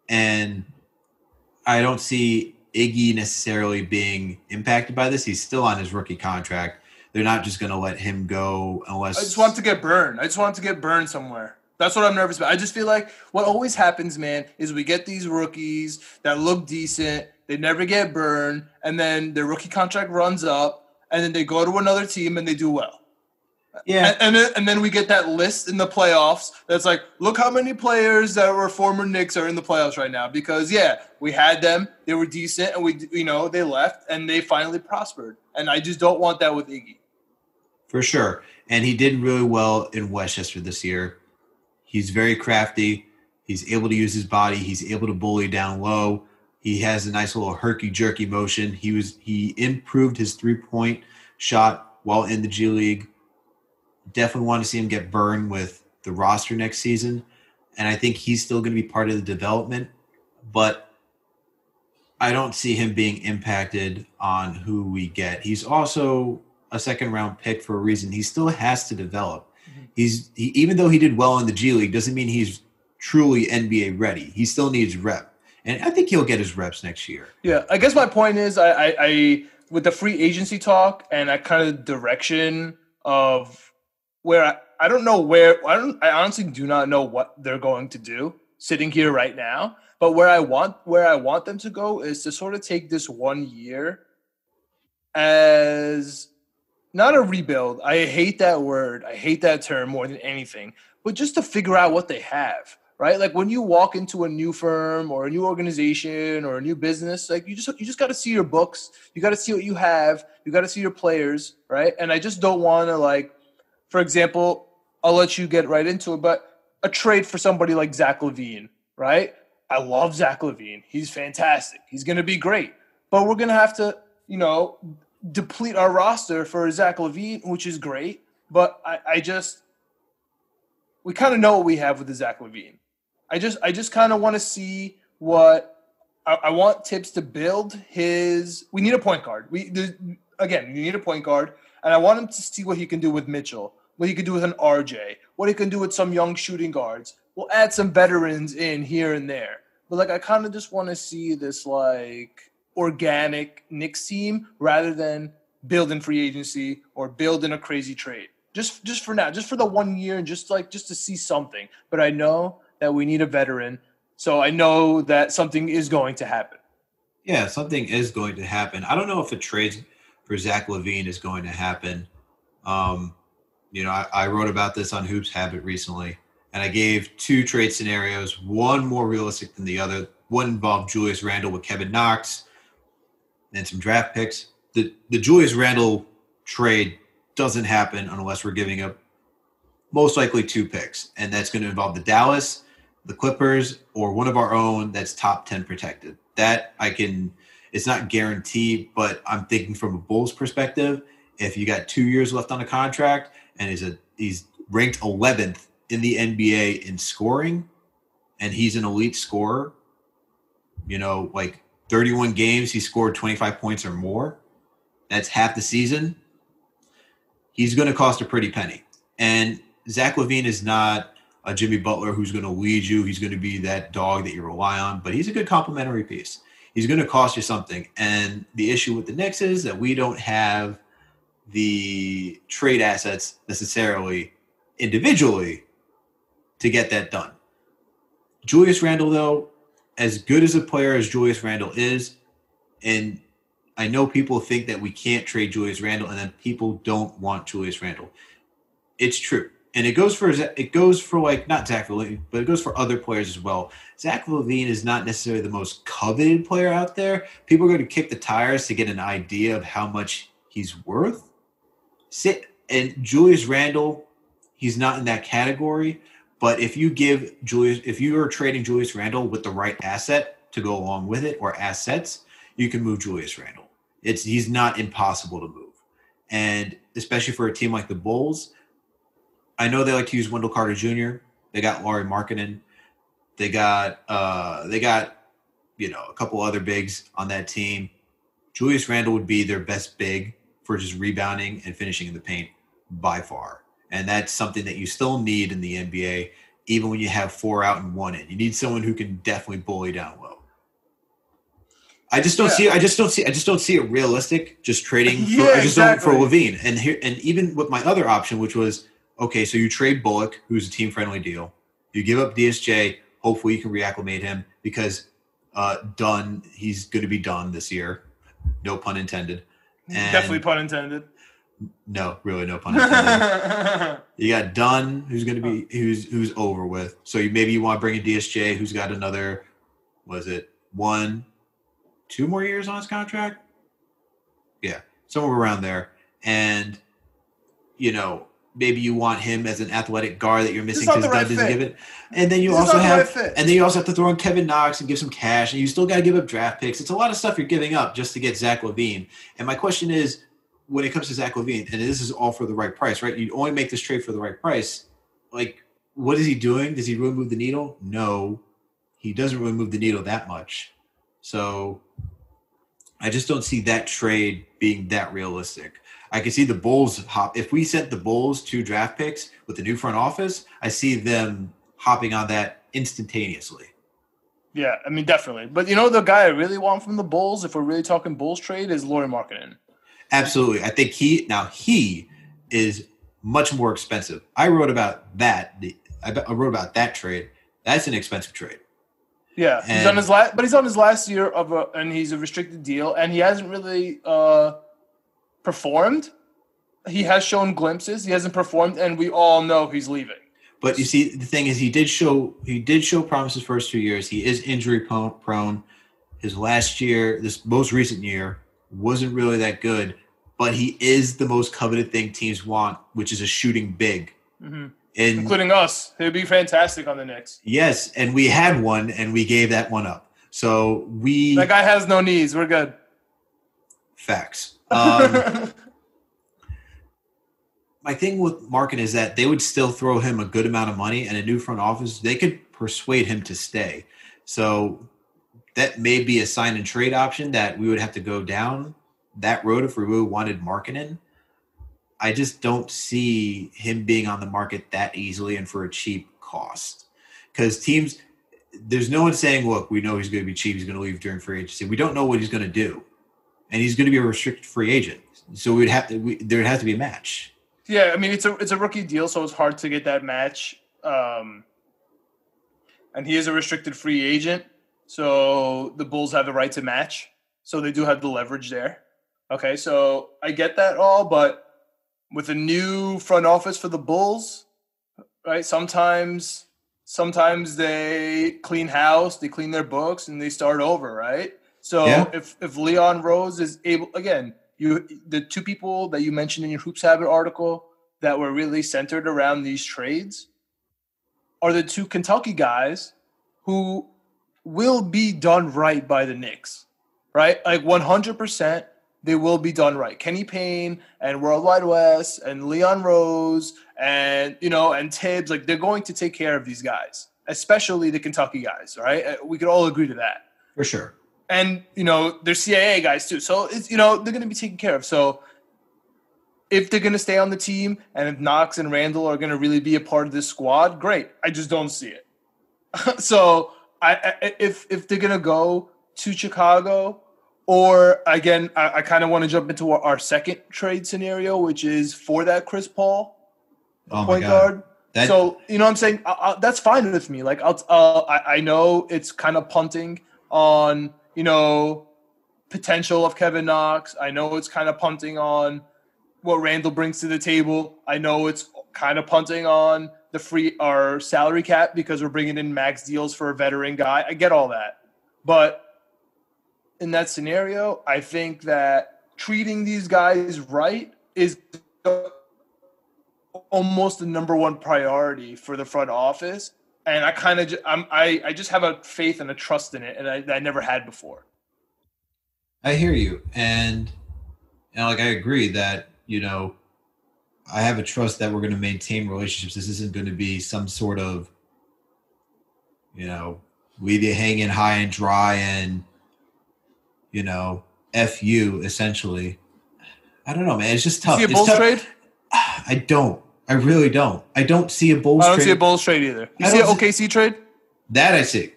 and I don't see Iggy necessarily being impacted by this. He's still on his rookie contract. They're not just going to let him go unless. I just want to get burned. I just want to get burned somewhere. That's what I'm nervous about. I just feel like what always happens, man, is we get these rookies that look decent, they never get burned, and then their rookie contract runs up, and then they go to another team and they do well. yeah, And, and then and then we get that list in the playoffs that's like, look how many players that were former Knicks are in the playoffs right now. Because yeah, we had them, they were decent, and we you know they left and they finally prospered. And I just don't want that with Iggy. for sure. And he did really well in Westchester this year. He's very crafty. He's able to use his body. He's able to bully down low. He has a nice little herky jerky motion. He was he improved his three point shot while in the G League. Definitely want to see him get burned with the roster next season. And I think he's still going to be part of the development, but I don't see him being impacted on who we get. He's also a second round pick for a reason. He still has to develop. He's he, even though he did well in the G League, doesn't mean he's truly NBA ready. He still needs rep, and I think he'll get his reps next year. Yeah, I guess my point is, I, I, I with the free agency talk and that kind of direction of where I, I don't know where I don't I honestly do not know what they're going to do sitting here right now. But where I want where I want them to go is to sort of take this one year as not a rebuild. I hate that word. I hate that term more than anything. But just to figure out what they have right? Like when you walk into a new firm or a new organization or a new business, like you just you just got to see your books, you got to see what you have, you got to see your players, right? And I just don't want to like, for example, I'll let you get right into it, but a trade for somebody like Zach LaVine, right? I love Zach LaVine. He's fantastic. He's going to be great, but we're going to have to, you know, deplete our roster for Zach LaVine, which is great. But I, I just, we kind of know what we have with the Zach LaVine. I just I just kind of want to see what I, I want Thibs to build his. We need a point guard. We again, you need a point guard, and I want him to see what he can do with Mitchell, what he can do with an RJ, what he can do with some young shooting guards. We'll add some veterans in here and there, but like I kind of just want to see this like organic Knicks team rather than building free agency or building a crazy trade. Just just for now, just for the one year, and just like just to see something. But I know that we need a veteran so I know that something is going to happen. Yeah, something is going to happen. I don't know if a trade for Zach LaVine is going to happen. Um, you know, I, I wrote about this on Hoops Habit recently, and I gave two trade scenarios, one more realistic than the other. One involved Julius Randle with Kevin Knox and some draft picks. The the Julius Randle trade doesn't happen unless we're giving up most likely two picks, and that's going to involve the Dallas the Clippers or one of our own that's top 10 protected. That I can, it's not guaranteed, but I'm thinking from a Bulls perspective, if you got two years left on a contract and he's a he's ranked 11th in the NBA in scoring, and he's an elite scorer, you know, like 31 games, he scored 25 points or more. That's half the season. He's going to cost a pretty penny. And Zach LaVine is not a Jimmy Butler who's going to lead you. He's going to be that dog that you rely on, but he's a good complementary piece. He's going to cost you something. And the issue with the Knicks is that we don't have the trade assets necessarily individually to get that done. Julius Randle, though, as good as a player as Julius Randle is, and I know people think that we can't trade Julius Randle and then people don't want Julius Randle. It's true and it goes for it goes for like not Zach LaVine, but it goes for other players as well. Zach LaVine is not necessarily the most coveted player out there. People are going to kick the tires to get an idea of how much he's worth. Sit and Julius Randle, he's not in that category. But if you give Julius, if you are trading Julius Randle with the right asset to go along with it or assets, you can move Julius Randle. It's he's not impossible to move, and especially for a team like the Bulls I know they like to use Wendell Carter Jr. They got Lauri Markkanen. They got uh, they got you know a couple other bigs on that team. Julius Randle would be their best big for just rebounding and finishing in the paint by far, and that's something that you still need in the NBA, even when you have four out and one in. You need someone who can definitely bully down low. I just don't yeah. see. I just don't see. I just don't see it realistic. Just trading. <laughs> For, yeah, I just exactly. don't for LaVine, And here, and even with my other option, which was okay, so you trade Bullock, who's a team friendly deal. You give up DSJ. Hopefully, you can reacclimate him because uh, done. He's going to be done this year. No pun intended. And Definitely pun intended. No, really, no pun intended. <laughs> you got Dunn, who's going to be who's who's over with. So you, maybe you want to bring in DSJ, who's got another. Was it one, two more years on his contract? Yeah, somewhere around there. And you know, maybe you want him as an athletic guard that you're missing because right Dunn doesn't give it. And then you this also have right and then you also have to throw in Kevin Knox and give some cash, and you still got to give up draft picks. It's a lot of stuff you're giving up just to get Zach LaVine. And my question is, when it comes to Zach LaVine, and this is all for the right price, right? You only make this trade for the right price. Like, what is he doing? Does he really move the needle? No, he doesn't really move the needle that much. So I just don't see that trade being that realistic. I can see the Bulls hop. If we sent the Bulls two draft picks with the new front office, I see them hopping on that instantaneously. Yeah, I mean definitely. But you know the guy I really want from the Bulls, if we're really talking Bulls trade, is Lauri Markkanen. Absolutely. I think he now he is much more expensive. I wrote about that. I wrote about that trade. That's an expensive trade. Yeah, and, he's on his last, but he's on his last year of a, and he's a restricted deal, and he hasn't really uh, performed. He has shown glimpses. He hasn't performed, and we all know he's leaving. But you see, the thing is, he did show he did show promise his first two years. He is injury prone. His last year, this most recent year, wasn't really that good. But he is the most coveted thing teams want, which is a shooting big. Mm-hmm. And, Including us. He'd be fantastic on the Knicks. Yes, and we had one, and we gave that one up. So we that guy has no knees. We're good. Facts. Um, <laughs> my thing with Markin is that they would still throw him a good amount of money and a new front office. They could persuade him to stay. So that may be a sign and trade option that we would have to go down that road if we wanted Markkanen. I just don't see him being on the market that easily and for a cheap cost. Because teams, there's no one saying, look, we know he's going to be cheap. He's going to leave during free agency. We don't know what he's going to do. And he's going to be a restricted free agent. So we'd have to, we, there'd have to be a match. Yeah. I mean, it's a, it's a rookie deal, so it's hard to get that match. Um, and he is a restricted free agent. So the Bulls have the right to match. So they do have the leverage there. Okay. So I get that all, but with a new front office for the Bulls, right? Sometimes sometimes they clean house, they clean their books, and they start over, right? So yeah. if if Leon Rose is able again, you the two people that you mentioned in your Hoops Habit article that were really centered around these trades are the two Kentucky guys who will be done right by the Knicks, right? Like 100% they will be done right. Kenny Payne and World Wide Wes and Leon Rose and you know and Thibs, like they're going to take care of these guys, especially the Kentucky guys. Right? Uh, we could all agree to that for sure. And you know they're CAA guys too, so it's you know they're going to be taken care of. So if they're going to stay on the team and if Knox and Randle are going to really be a part of this squad, great. I just don't see it. <laughs> so I, I if if they're going to go to Chicago or again, I, I kind of want to jump into our, our, second trade scenario, which is for that Chris Paul oh point guard. That... So you know, what I'm saying I, I, that's fine with me. Like, I'll, uh, I, I know it's kind of punting on you know potential of Kevin Knox. I know it's kind of punting on what Randle brings to the table. I know it's kind of punting on the free our salary cap because we're bringing in max deals for a veteran guy. I get all that, but in that scenario, I think that treating these guys right is almost the number one priority for the front office. And I kind of, I'm, I, I just have a faith and a trust in it, and I, I never had before. I hear you, and and like I agree that you know, I have a trust that we're going to maintain relationships. This isn't going to be some sort of, you know, leave you hanging high and dry and you know, fu essentially. I don't know, man. It's just tough. You see a Bulls trade? <sighs> I don't. I really don't. I don't see a Bulls. I don't trade. see a bull trade either. You I see an OKC see, trade? That I see.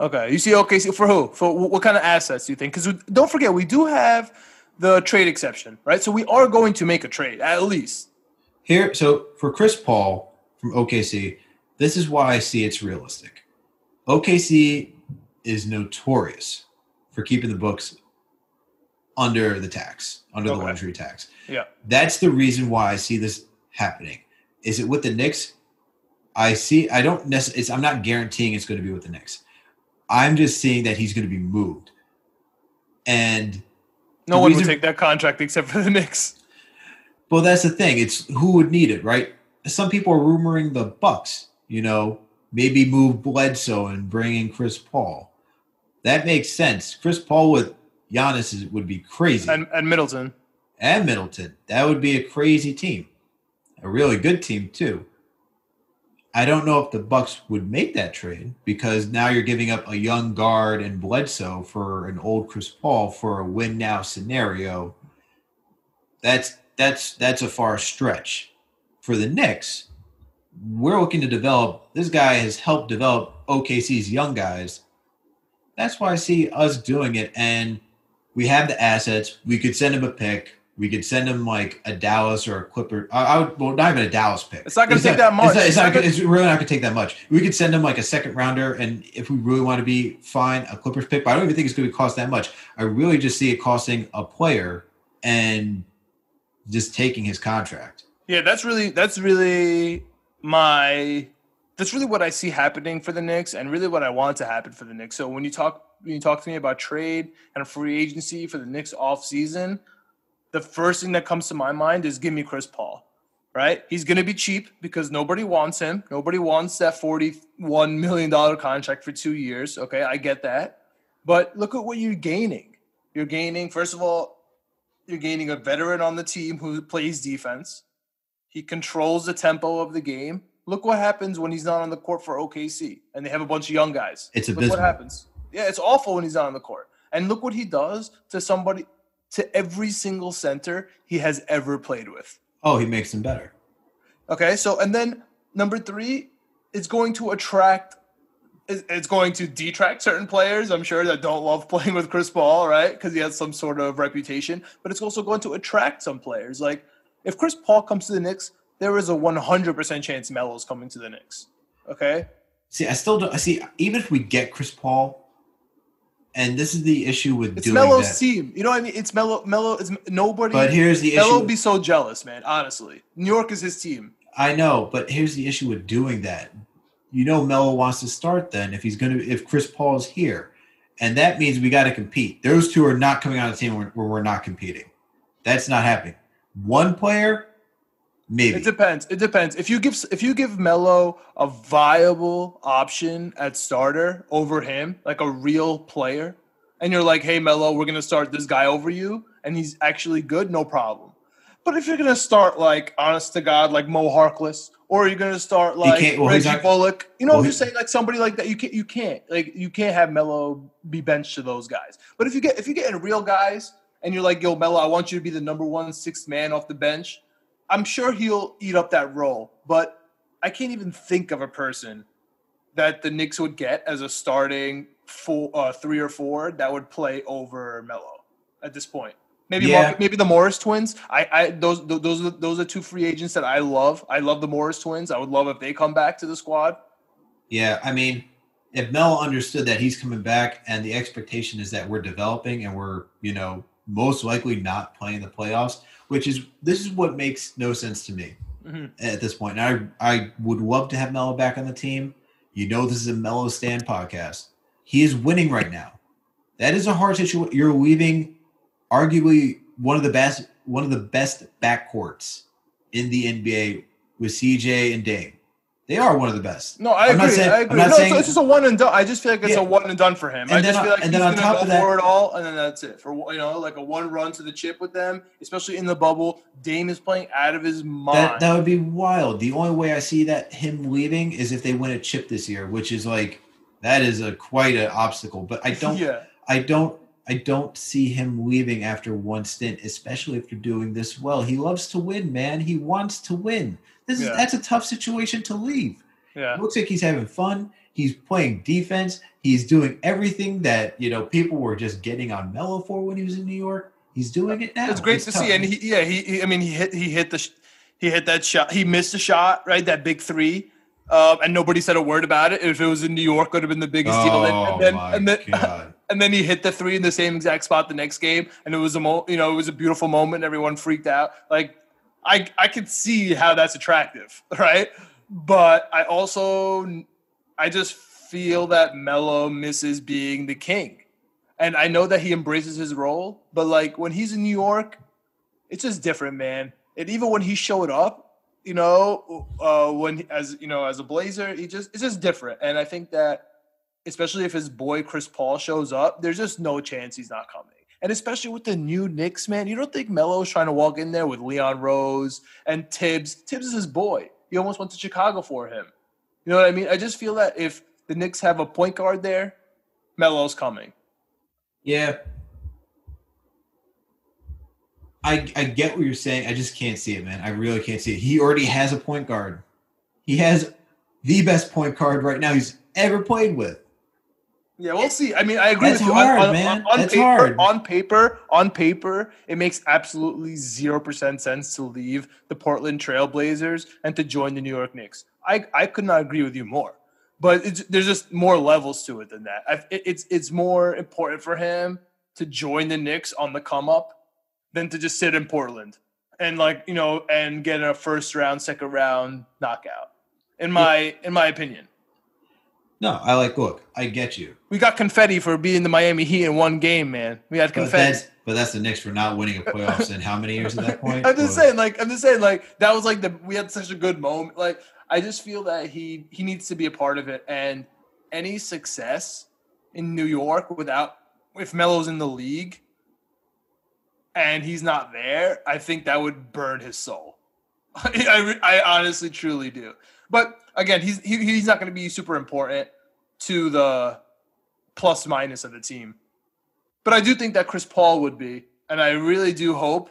Okay, you see OKC for who? For what kind of assets do you think? Because don't forget, we do have the trade exception, right? So we are going to make a trade at least. Here, so for Chris Paul from OKC, this is why I see it's realistic. OKC is notorious for keeping the books under the tax, under okay. the luxury tax. Yeah. That's the reason why I see this happening. Is it with the Knicks? I see I don't necessarily I'm not guaranteeing it's going to be with the Knicks. I'm just seeing that he's going to be moved. And no one reason, would take that contract except for the Knicks. Well, that's the thing. It's who would need it, right? Some people are rumoring the Bucks, you know, maybe move Bledsoe and bring in Chris Paul. That makes sense. Chris Paul with Giannis is, would be crazy. And, and Middleton. And Middleton. That would be a crazy team. A really good team too. I don't know if the Bucks would make that trade because now you're giving up a young guard and Bledsoe for an old Chris Paul for a win now scenario. That's that's that's a far stretch. For the Knicks, we're looking to develop. This guy has helped develop OKC's young guys that's why I see us doing it. And we have the assets. We could send him a pick. We could send him like a Dallas or a Clipper. I, I would, well, not even a Dallas pick. It's not going to take that much. It's, not, it's, not, gonna, it's really not going to take that much. We could send him like a second rounder, and if we really want to be fine, a Clippers pick. But I don't even think it's going to cost that much. I really just see it costing a player and just taking his contract. Yeah, that's really that's really my that's really what I see happening for the Knicks, and really what I want to happen for the Knicks. So when you talk when you talk to me about trade and free agency for the Knicks off season, the first thing that comes to my mind is give me Chris Paul. Right? He's going to be cheap because nobody wants him. Nobody wants that forty-one million dollar contract for two years. Okay, I get that, but look at what you're gaining. You're gaining, first of all, you're gaining a veteran on the team who plays defense. He controls the tempo of the game Look what happens when he's not on the court for OKC and they have a bunch of young guys. It's a Look what happens. Yeah, it's awful when he's not on the court. And look what he does to somebody, to every single center he has ever played with. Oh, he makes them better. Okay, so and then number three, it's going to attract. It's going to detract certain players, I'm sure, that don't love <laughs> playing with Chris Paul, right? Because he has some sort of reputation. But it's also going to attract some players. Like if Chris Paul comes to the Knicks, there is a 100% chance Melo's coming to the Knicks. Okay. See, I still don't. I see. Even if we get Chris Paul, and this is the issue with doing that. it's doing Melo's that. team. You know what I mean? It's Melo. Melo is nobody. But here's the Melo issue. would be so jealous, man. Honestly, New York is his team. I know, but here's the issue with doing that. You know, Melo wants to start then if he's going to if Chris Paul is here, and that means we got to compete. Those two are not coming on a team where, where we're not competing. That's not happening. One player, maybe. It depends. It depends. If you give if you give Melo a viable option at starter over him, like a real player, and you're like, "Hey, Melo, we're gonna start this guy over you," and he's actually good, no problem. But if you're gonna start like, honest to God, like Mo Harkless, or you're gonna start like well, Reggie not- Bullock, you know, well, I'm just saying like somebody like that, you can't, you can't, like, you can't have Melo be benched to those guys. But if you get if you get in real guys and you're like, "Yo, Melo, I want you to be the number one sixth man off the bench," I'm sure he'll eat up that role, but I can't even think of a person that the Knicks would get as a starting four, uh, three or four that would play over Melo at this point. Maybe Yeah. Maybe the Morris twins. I, I those those are those are two free agents that I love. I love the Morris twins. I would love if they come back to the squad. Yeah, I mean, if Mel understood that he's coming back and the expectation is that we're developing and we're, you know, most likely not playing the playoffs, which is this is what makes no sense to me Mhm. at this point. And I I would love to have Melo back on the team. You know, this is a Melo stand podcast. He is winning right now. That is a hard situation. You're leaving arguably one of the best one of the best backcourts in the NBA with CJ and Dame. They are one of the best. No, I I'm agree. saying- I agree. No, saying- so it's just a one and done. I just feel like it's Yeah. a one and done for him. And I then just on- feel like and he's gonna top go of that- for it all, and then that's it. For you know, like a one run to the chip with them, especially in the bubble. Dame is playing out of his mind. That that would be wild. The only way I see that him leaving is if they win a chip this year, which is like that is a quite an obstacle. But I don't <laughs> yeah, I don't I don't see him leaving after one stint, especially if you're doing this well. He loves to win, man. He wants to win. This is Yeah. that's a tough situation to leave. yeah. It looks like he's having fun. He's playing defense. He's doing everything that you know people were just getting on Melo for when he was in New York. He's doing it now. It's great to tough. see, and he, yeah, he, he, I mean, he hit, he hit the, sh- he hit that shot. He missed a shot, right? That big three, um, and nobody said a word about it. If it was in New York, it would have been the biggest deal. Oh And then, <laughs> and then, and then he hit the three in the same exact spot the next game, and it was a, mo- you know, it was a beautiful moment. Everyone freaked out. Like, I, I could see how that's attractive, <laughs> right? But I also, I just feel that Melo misses being the king. And I know that he embraces his role, but like when he's in New York, it's just different, man. And even when he showed up, you know, uh, when as you know, as a Blazer, he just it's just different. And I think that especially if his boy Chris Paul shows up, there's just no chance he's not coming. And especially with the new Knicks, man, you don't think Melo's trying to walk in there with Leon Rose and Thibs. Thibs is his boy. He almost went to Chicago for him. You know what I mean? I just feel that if the Knicks have a point guard there, Melo's coming. Yeah. I I get what you're saying. I just can't see it, man. I really can't see it. He already has a point guard. He has the best point guard right now he's ever played with. Yeah, we'll see. I mean, I agree That's with you. hard, on, man. On, on That's paper, hard. on paper, on paper, it makes absolutely zero percent sense to leave the Portland Trailblazers and to join the New York Knicks. I, I could not agree with you more. But it's, there's just more levels to it than that. I, it, it's it's more important for him to join the Knicks on the come up than to just sit in Portland and like you know and get a first round, second round knockout. In my in my opinion. No, I like look, I get you. We got confetti for beating the Miami Heat in one game, man. We had But confetti. that's but that's the Knicks for not winning a playoffs in how many years at that point? <laughs> I'm just saying, like, I'm just saying, like, that was like the we had such a good moment. Like, I just feel that he he needs to be a part of it, and any success in New York without if Melo's in the league and he's not there, I think that would burn his soul. <laughs> I, re- I honestly, truly do. But again, he's he, he's not going to be super important to the plus minus of the team. But I do think that Chris Paul would be, and I really do hope.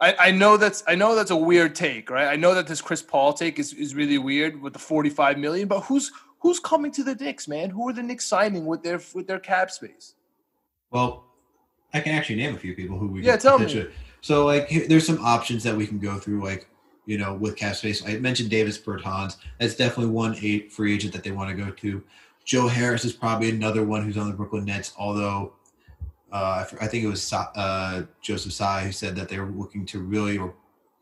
I, I know that's I know that's a weird take, right? I know that this Chris Paul take is, is really weird with the 45 million, but who's who's coming to the Knicks, man? Who are the Knicks signing with their with their cap space? Well, I can actually name a few people who we Yeah, tell me. So like here, there's some options that we can go through like you know with cap space. I mentioned Davis Bertans. That's definitely one eight free agent that they want to go to. Joe Harris is probably another one who's on the Brooklyn Nets, although uh, I think it was uh, Joseph Tsai who said that they were looking to really, or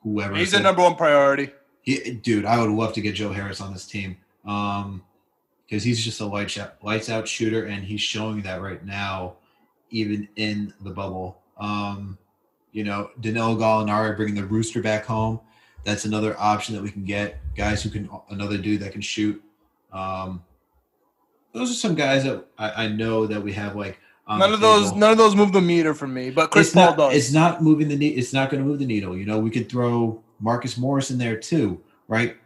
whoever. He's the number one priority. He, dude, I would love to get Joe Harris on this team because um, he's just a light shot, lights out shooter, and he's showing that right now, even in the bubble. Um, you know, Danilo Gallinari bringing the rooster back home. That's another option that we can get. Guys who can, another dude that can shoot. Um, those are some guys that I, I know that we have like none of those none of those move the meter for me, but Chris it's Paul not, does. It's not moving the needle. It's not going to move the needle. You know, we could throw Marcus Morris in there too, right?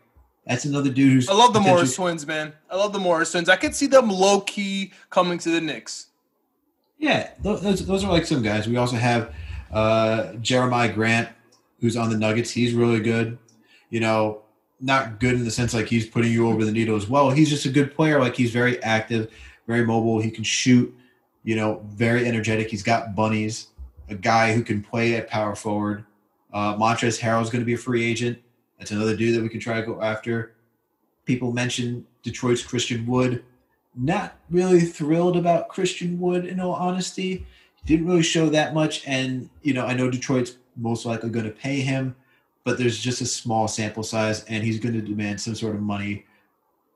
That's another dude who's. I love the Morris twins, man. I love the Morris twins. I could see them low key coming to the Knicks. Yeah, those those are like some guys. We also have uh, Jerami Grant, who's on the Nuggets. He's really good. You know, not good in the sense like he's putting you over the needle as well. He's just a good player. Like he's very active, very mobile. He can shoot you know, very energetic. He's got bunnies, a guy who can play at power forward. Uh, Harrell is going to be a free agent. That's another dude that we can try to go after. People mention Detroit's Christian Wood. Not really thrilled about Christian Wood, in all honesty. He didn't really show that much. And, you know, I know Detroit's most likely going to pay him, but there's just a small sample size, and he's going to demand some sort of money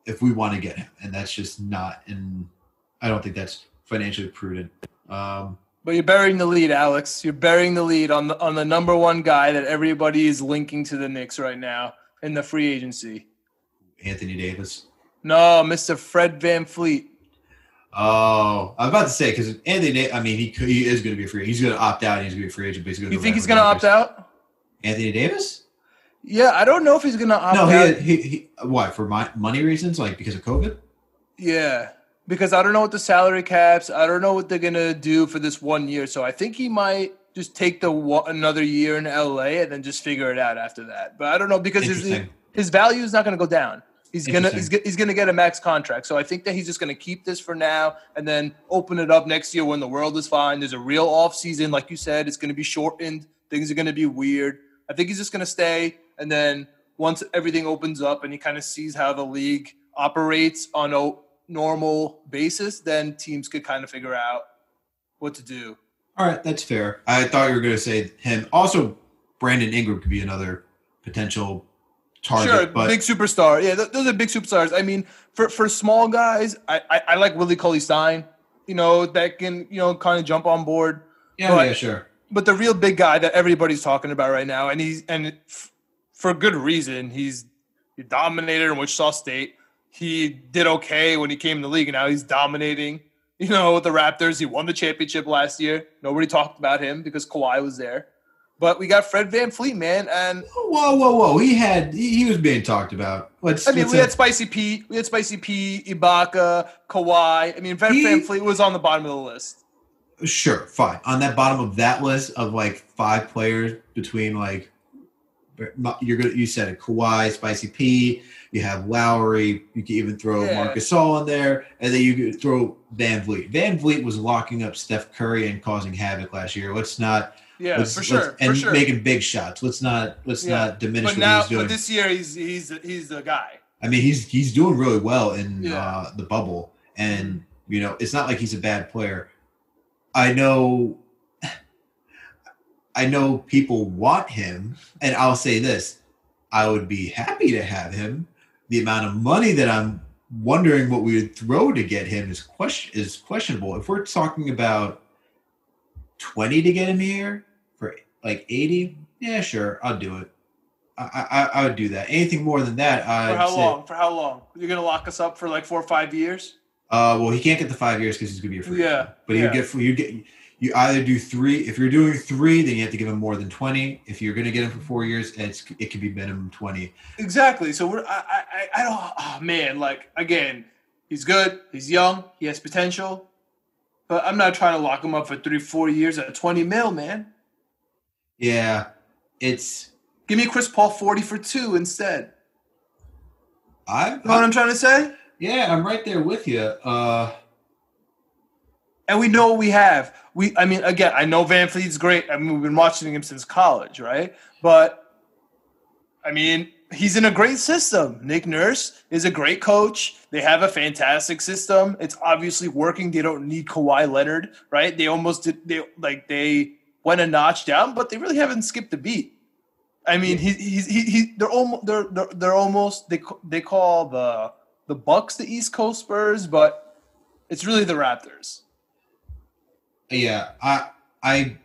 if we want to get him. And that's just not, and I don't think that's financially prudent. Um, but you're burying the lead, Alex. You're burying the lead on the on the number one guy that everybody is linking to the Knicks right now in the free agency. Anthony Davis. No, Mr. Fred VanVleet. Oh, I was about to say because Anthony. I mean, he he is going to be free. He's going to opt out. and He's going to be a free agent. Basically, you think he's going to opt out? Anthony Davis. Yeah, I don't know if he's going to opt no, out. He, he, he, what for my money reasons, like because of COVID. Yeah, because I don't know what the salary caps. I don't know what they're gonna do for this one year. So I think he might just take the another year in LA and then just figure it out after that. But I don't know because his his value is not gonna go down. He's gonna he's, he's gonna get a max contract. So I think that he's just gonna keep this for now and then open it up next year when the world is fine. There's a real off season, like you said. It's gonna be shortened. Things are gonna be weird. I think he's just gonna stay and then once everything opens up and he kind of sees how the league operates on a normal basis, then teams could kind of figure out what to do. All right, that's fair. I thought you were going to say him. Also, Brandon Ingram could be another potential target. Sure, but big superstar. Yeah, th- those are big superstars. I mean, for for small guys, I I, I like Willie Cauley Stein. You know that can you know kind of jump on board. Yeah, but, yeah, sure. But the real big guy that everybody's talking about right now, and he's and f- for good reason, he's he dominated in Wichita State he did okay when he came in the league, and now he's dominating. <laughs> You know, with the Raptors, he won the championship last year. Nobody talked about him because Kawhi was there. But we got Fred VanVleet, man, and whoa, whoa, whoa! He had he, was being talked about. Let's, I mean, we had Spicy P, we had Spicy P, Ibaka, Kawhi. I mean, Fred he, VanVleet was on the bottom of the list. Sure, fine. On that bottom of that list of like five players between like you're gonna you said it, Kawhi, Spicy P, you have Lowry, you can even throw yeah. Marc Gasol in there, and then you could throw VanVleet. Van Vliet was locking up Steph Curry and causing havoc last year. Let's not yeah, let's, for sure, and for sure. making big shots. Let's not let's yeah. not diminish but what now, he's doing. But this year he's he's he's the guy. I mean, he's he's doing really well in yeah. uh, the bubble, and mm-hmm. you know, it's not like he's a bad player. I know I know people want him, and I'll say this: I would be happy to have him. The amount of money that I'm wondering what we would throw to get him is question is questionable. If we're talking about twenty to get him here for like eighty, yeah, sure, I'll do it. I, I, I would do that. Anything more than that, I for how say, long? For how long? You're gonna lock us up for like four or five years? Uh, well, he can't get the five years because he's gonna be a free. Yeah, but yeah. you get you get you either do three. If you're doing three, then you have to give him more than twenty. If you're going to get him for four years, it's it could be minimum twenty. Exactly. So we're I I, I don't. Oh man, like again, he's good. He's young. He has potential. But I'm not trying to lock him up for three, four years at 20 mil, man. Yeah, it's. Give me Chris Paul 40 for two instead. I. You know what I'm trying to say? Yeah, I'm right there with you. Uh, and we know we have. We, I mean, again, I know VanVleet's great. I mean, we've been watching him since college, right? But I mean, he's in a great system. Nick Nurse is a great coach. They have a fantastic system. It's obviously working. They don't need Kawhi Leonard, right? They almost did. They like they went a notch down, but they really haven't skipped a beat. I mean, he, he's he, he they're almost they're, they're they're almost they they call the the Bucks the East Coast Spurs, but it's really the Raptors. Yeah, I I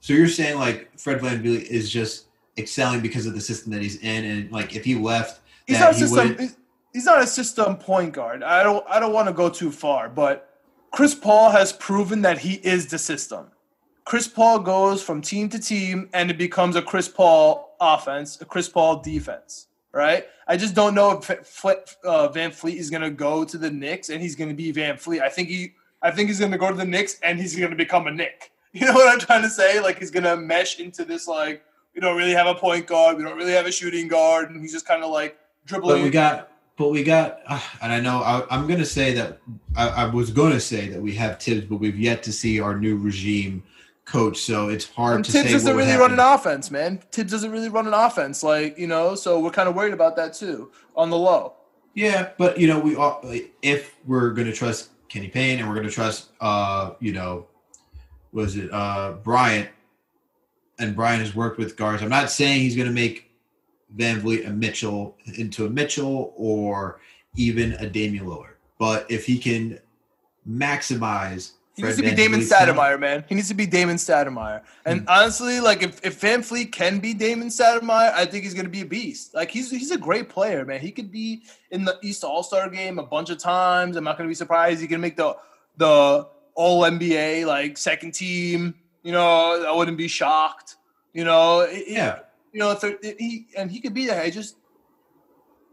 so you're saying like Fred VanVleet is just excelling because of the system that he's in, and like if he left, he's not a system. He's, he's not a system point guard. I don't. I don't want to go too far, but Chris Paul has proven that he is the system. Chris Paul goes from team to team, and it becomes a Chris Paul offense, a Chris Paul defense. Right? I just don't know if uh, VanVleet is going to go to the Knicks and he's going to be VanVleet. I think he. I think he's going to go to the Knicks and he's going to become a Knick. <laughs> You know what I'm trying to say? Like he's going to mesh into this like we don't really have a point guard. We don't really have a shooting guard, and he's just kind of like dribbling. But we got, but we got, uh, and I know I, am going to say that I, I was going to say that we have Thibs, but we've yet to see our new regime coach. So it's hard and to. Thibs doesn't really run an offense, man. Thibs doesn't really run an offense, like you know. So we're kind of worried about that too on the low. Yeah, but you know, we all, if we're going to trust Kenny Payne and we're going to trust, uh, you know, was it uh Bryant? and Brian has worked with guards. I'm not saying he's going to make VanVleet a Mitchell into a Mitchell or even a Damian Lillard, but if he can maximize. He needs to be Damon Stoudemire, man. He needs to be Damon Stoudemire. And mm-hmm. honestly, like if, if VanVleet can be Damon Stoudemire, I think he's gonna be a beast. Like he's he's a great player, man. He could be in the East All Star game a bunch of times. I'm not gonna be surprised. He can make the the All NBA like second team you know, I wouldn't be shocked. You know, yeah. You know, he and he could be that. I just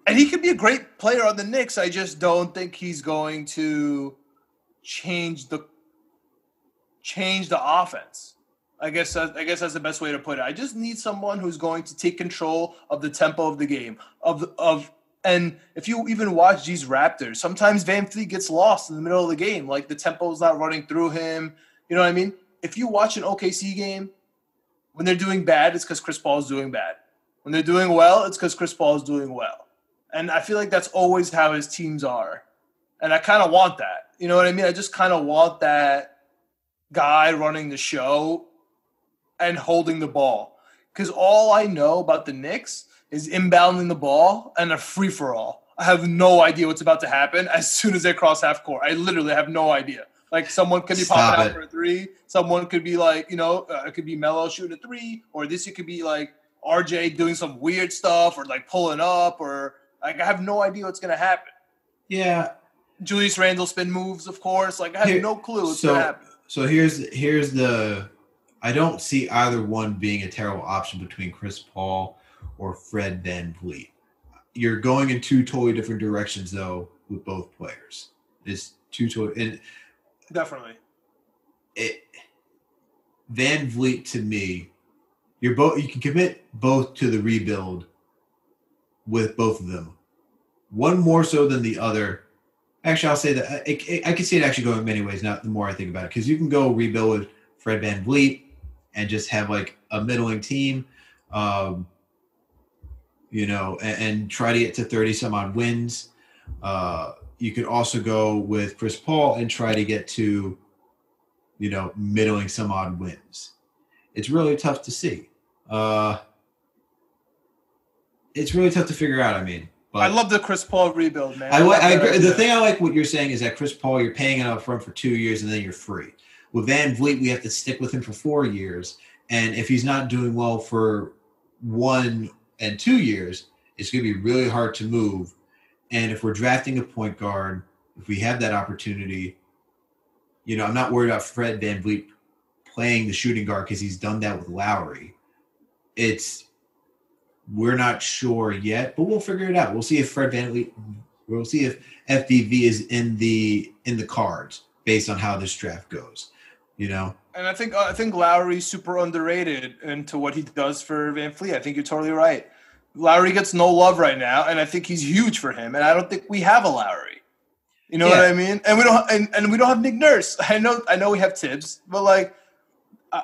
and he could be a great player on the Knicks. I just don't think he's going to change the change the offense. I guess I guess that's the best way to put it. I just need someone who's going to take control of the tempo of the game of of and if you even watch these Raptors, sometimes VanVleet gets lost in the middle of the game. Like the tempo is not running through him. You know what I mean? if you watch an OKC game, when they're doing bad, it's because Chris Paul is doing bad. When they're doing well, it's because Chris Paul is doing well. And I feel like that's always how his teams are. And I kind of want that. You know what I mean? I just kind of want that guy running the show and holding the ball. Because all I know about the Knicks is inbounding the ball and a free for all. I have no idea what's about to happen as soon as they cross half court. I literally have no idea. Like someone could be Stop popping it. out for a three. Someone could be like, you know, uh, it could be Melo shooting a three, or this it could be like RJ doing some weird stuff, or like pulling up, or like I have no idea what's gonna happen. Yeah, Julius Randle spin moves, of course. Like I have Here, no clue what's so, gonna happen. So here's here's the. I don't see either one being a terrible option between Chris Paul or Fred VanVleet. You're going in two totally different directions though with both players. It's two totally and Definitely. It VanVleet to me, you're both you can commit both to the rebuild with both of them. One more so than the other. Actually, I'll say that it, I can see it actually going many ways. Not the more I think about it, because you can go rebuild with Fred Van VanVleet and just have like a middling team, um, you know, and, and, try to get to thirty some odd wins. Uh, you could also go with Chris Paul and try to get to, you know, middling some odd wins. It's really tough to see. Uh, it's really tough to figure out. I mean, but I love the Chris Paul rebuild, man. I, I, I agree. The thing I like what you're saying is that Chris Paul, you're paying it up front for two years and then you're free. With VanVleet, we have to stick with him for four years, and if he's not doing well for one and two years, it's going to be really hard to move and if we're drafting a point guard, if we have that opportunity, you know, I'm not worried about Fred VanVleet playing the shooting guard because he's done that with Lowry. It's we're not sure yet, but we'll figure it out. We'll see if Fred VanVleet, we'll see if FVV is in the in the cards. based on how this draft goes. You know, and I think I think Lowry's super underrated into what he does for Van VanVleet. I think you're totally right. Lowry gets no love right now, and I think he's huge for him. And I don't think we have a Lowry. You know yeah. what I mean? And we don't and, and we don't have Nick Nurse. I know I know we have Thibs, but like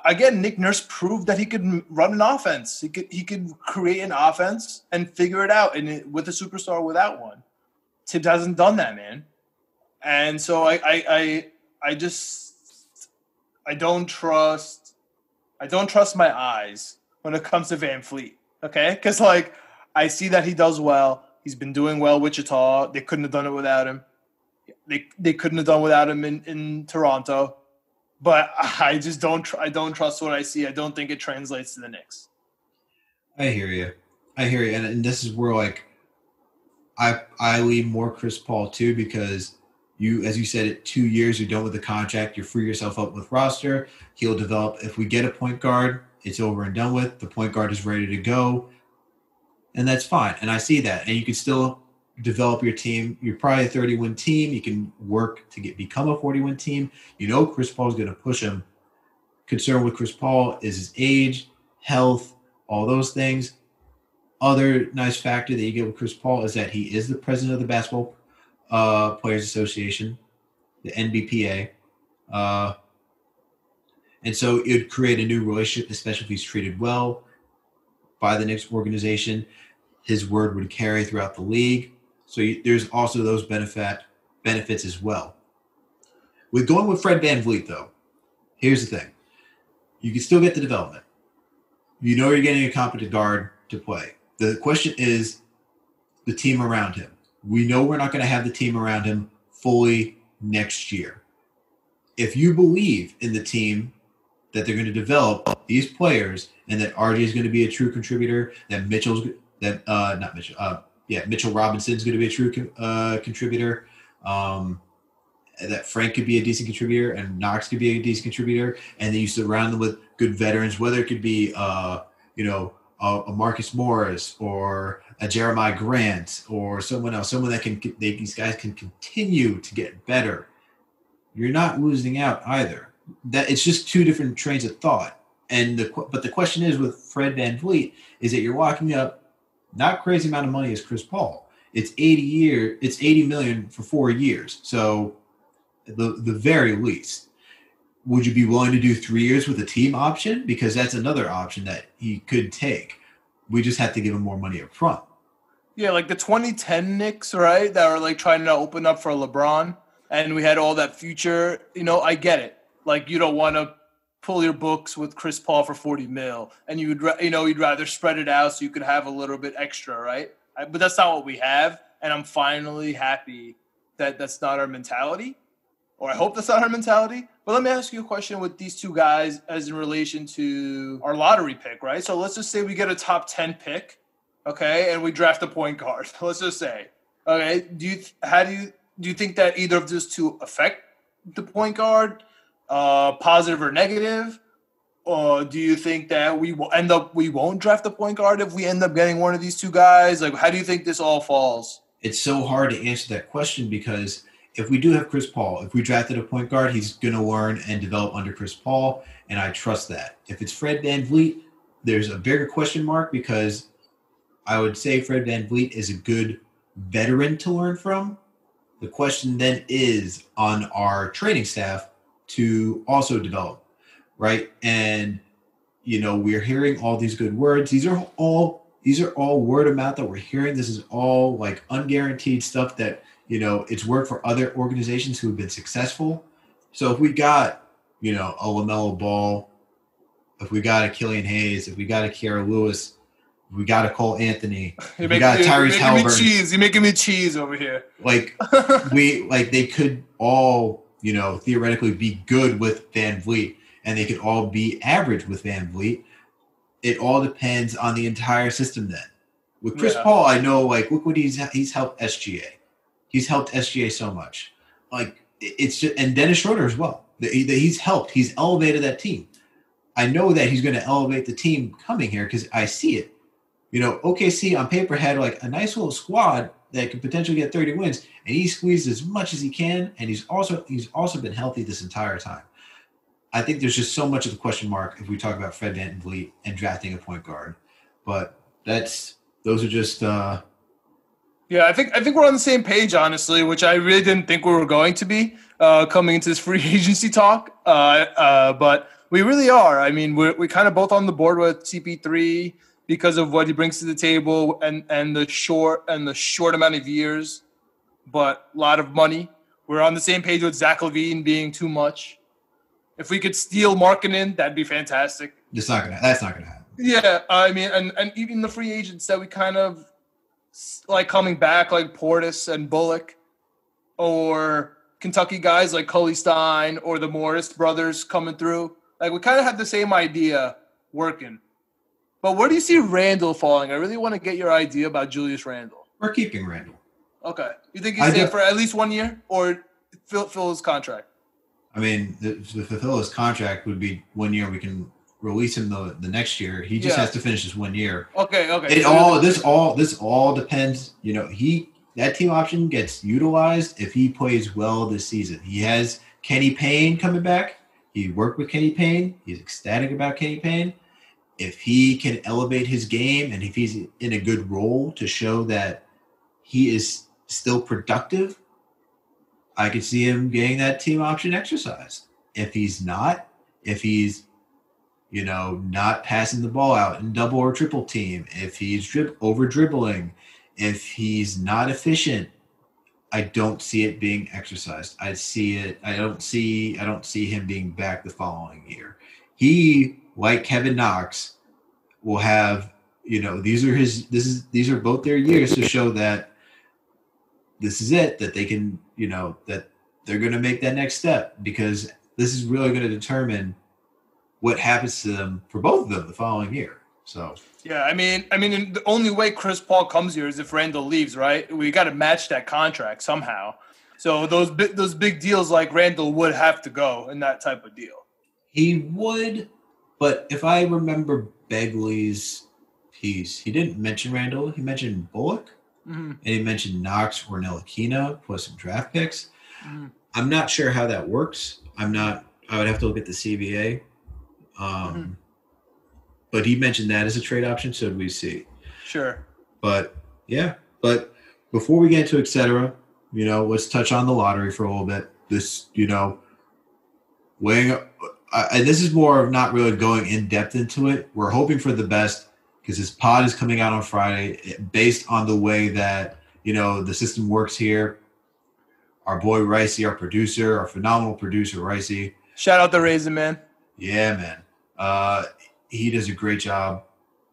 again, Nick Nurse proved that he could run an offense. He could he could create an offense and figure it out, and with a superstar without one. Thibs hasn't done that, man. And so I I I, I just I don't trust I don't trust my eyes when it comes to VanVleet. Okay, because like I see that he does well. He's been doing well Wichita. They couldn't have done it without him. They they couldn't have done without him in, in Toronto. But <laughs> I just don't tr- I don't trust what I see. I don't think it translates to the Knicks. I hear you. I hear you, and, and this is where like I I lean more Chris Paul too because you, as you said, it two years, you're done with the contract, you free yourself up with roster. He'll develop. If we get a point guard, it's over and done with. The point guard is ready to go, and that's fine. And I see that. And you can still develop your team. You're probably a 30 win team. You can work to get become a 40 win team. You know Chris Paul's going to push him. Concern with Chris Paul is his age, health, all those things. Other nice factor that you get with Chris Paul is that he is the president of the basketball uh, Players Association, the NBPA. Uh, and so it would create a new relationship, especially if he's treated well by the Knicks organization. His word would carry throughout the league. So you, there's also those benefit benefits as well. With going with Fred VanVleet, though, here's the thing. You can still get the development. You know you're getting a competent guard to play. The question is the team around him we know we're not going to have the team around him fully next year. If you believe in the team that they're going to develop these players and that RJ is going to be a true contributor, that Mitchell's that uh not Mitchell uh yeah Mitchell Robinson's going to be a true uh, contributor, um, that Frank could be a decent contributor and Knox could be a decent contributor, and then you surround them with good veterans, whether it could be uh you know a, a Marcus Morris or a Jerami Grant or someone else, someone that can they, these guys can continue to get better. You're not losing out either. That it's just two different trains of thought. And the but the question is with Fred VanVleet is that you're walking up not crazy amount of money as Chris Paul. It's 80 year, it's 80 million for four years. So the the very least would you be willing to do three years with a team option? Because that's another option that he could take. We just have to give him more money up front. Yeah, like the 2010 Knicks, right? That were like trying to open up for LeBron, and we had all that future. You know, I get it. Like you don't want to pull your books with Chris Paul for 40 mil, and you would, you know, you'd rather spread it out so you could have a little bit extra, right? But that's not what we have, and I'm finally happy that that's not our mentality or I hope that's not our mentality. But let me ask you a question with these two guys as in relation to our lottery pick, right? So let's just say we get a top 10 pick, okay, and we draft a point guard. <laughs> Let's just say. Okay, do you how do you do you think that either of those two affect the point guard, uh, positive or negative? Do you think that we will end up we won't draft a point guard if we end up getting one of these two guys? Like, how do you think this all falls? It's so hard to answer that question because if we do have Chris Paul, if we drafted a point guard, he's going to learn and develop under Chris Paul, and I trust that. If it's Fred Van VanVleet, there's a bigger question mark because I would say Fred Van VanVleet is a good veteran to learn from. The question then is on our training staff to also develop, right? And you know, we're hearing all these good words. These are all these are all word of mouth that we're hearing. This is all like unguaranteed stuff that you know, it's worked for other organizations who have been successful. So if we got, you know, a LaMelo Ball, if we got a Killian Hayes, if we got a Kira Lewis, we got a Cole Anthony, <laughs> if we got Tyrese Halliburton. cheese. You're making me cheese over here. Like <laughs> we like they could all, you know, theoretically be good with VanVleet and they could all be average with VanVleet. It all depends on the entire system then. With Chris yeah. Paul, I know like look what he's he's helped SGA. He's helped SGA so much. Like it's just, and Dennis Schroeder as well. That he's helped. He's elevated that team. I know that he's going to elevate the team coming here because I see it. You know, OKC on paper had like a nice little squad that could potentially get 30 wins, and he squeezed as much as he can, and he's also he's also been healthy this entire time. I think there's just so much of a question mark if we talk about Fred VanVleet and drafting a point guard. But that's those are just uh yeah, I think I think we're on the same page, honestly, which I really didn't think we were going to be uh, coming into this free <laughs> agency talk. Uh, uh, but we really are. I mean, we're we kind of both on the board with CP3 because of what he brings to the table and and the short and the short amount of years, but a lot of money. We're on the same page with Zach LaVine being too much. If we could steal Markkanen, that'd be fantastic. It's not gonna. That's not gonna happen. Yeah, I mean, and and even the free agents that we kind of like coming back, like Portis and Bullock, or Kentucky guys like Cauley-Stein or the Morris brothers coming through. Like we kind of have the same idea working. But where do you see Randle falling? I really want to get your idea about Julius Randle. We're keeping Randle. Okay. You think he's staying for at least one year or fill, fill his contract? I mean, the, to fulfill his contract would be one year. We can release him the, the next year. He just yeah. has to finish his one year. Okay, okay. It so all this all this all depends. You know, he that team option gets utilized if he plays well this season. He has Kenny Payne coming back. He worked with Kenny Payne. He's ecstatic about Kenny Payne. If he can elevate his game and if he's in a good role to show that he is still productive, I could see him getting that team option exercised. If he's not, if he's you know not passing the ball out in double or triple team, if he's drib- over dribbling, if he's not efficient, I don't see it being exercised. I see it. I don't see. I don't see him being back the following year. He, like Kevin Knox, will have. You know, these are his. This is these are both their years to show that this is it. That they can. You know that they're going to make that next step because this is really going to determine what happens to them for both of them the following year. So yeah, I mean, I mean, the only way Chris Paul comes here is if Randle leaves, right? We got to match that contract somehow. So those big, those big deals like Randle would have to go in that type of deal. He would, but if I remember Begley's piece, he didn't mention Randle. He mentioned Bullock, mm-hmm. and he mentioned Knox or Ntilikina plus some draft picks. Mm-hmm. I'm not sure how that works. I'm not. I would have to look at the CBA. Um, mm-hmm but he mentioned that as a trade option, so we see. Sure. But yeah, but before we get to etc., you know, let's touch on the lottery for a little bit. This, you know, weighing, uh, and this is more of not really going in depth into it. We're hoping for the best because this pod is coming out on Friday, eh, based on the way that you know the system works here. Our boy Ricey, our producer, our phenomenal producer Ricey. Shout out the Raisin Man. Yeah, man. Uh, he does a great job.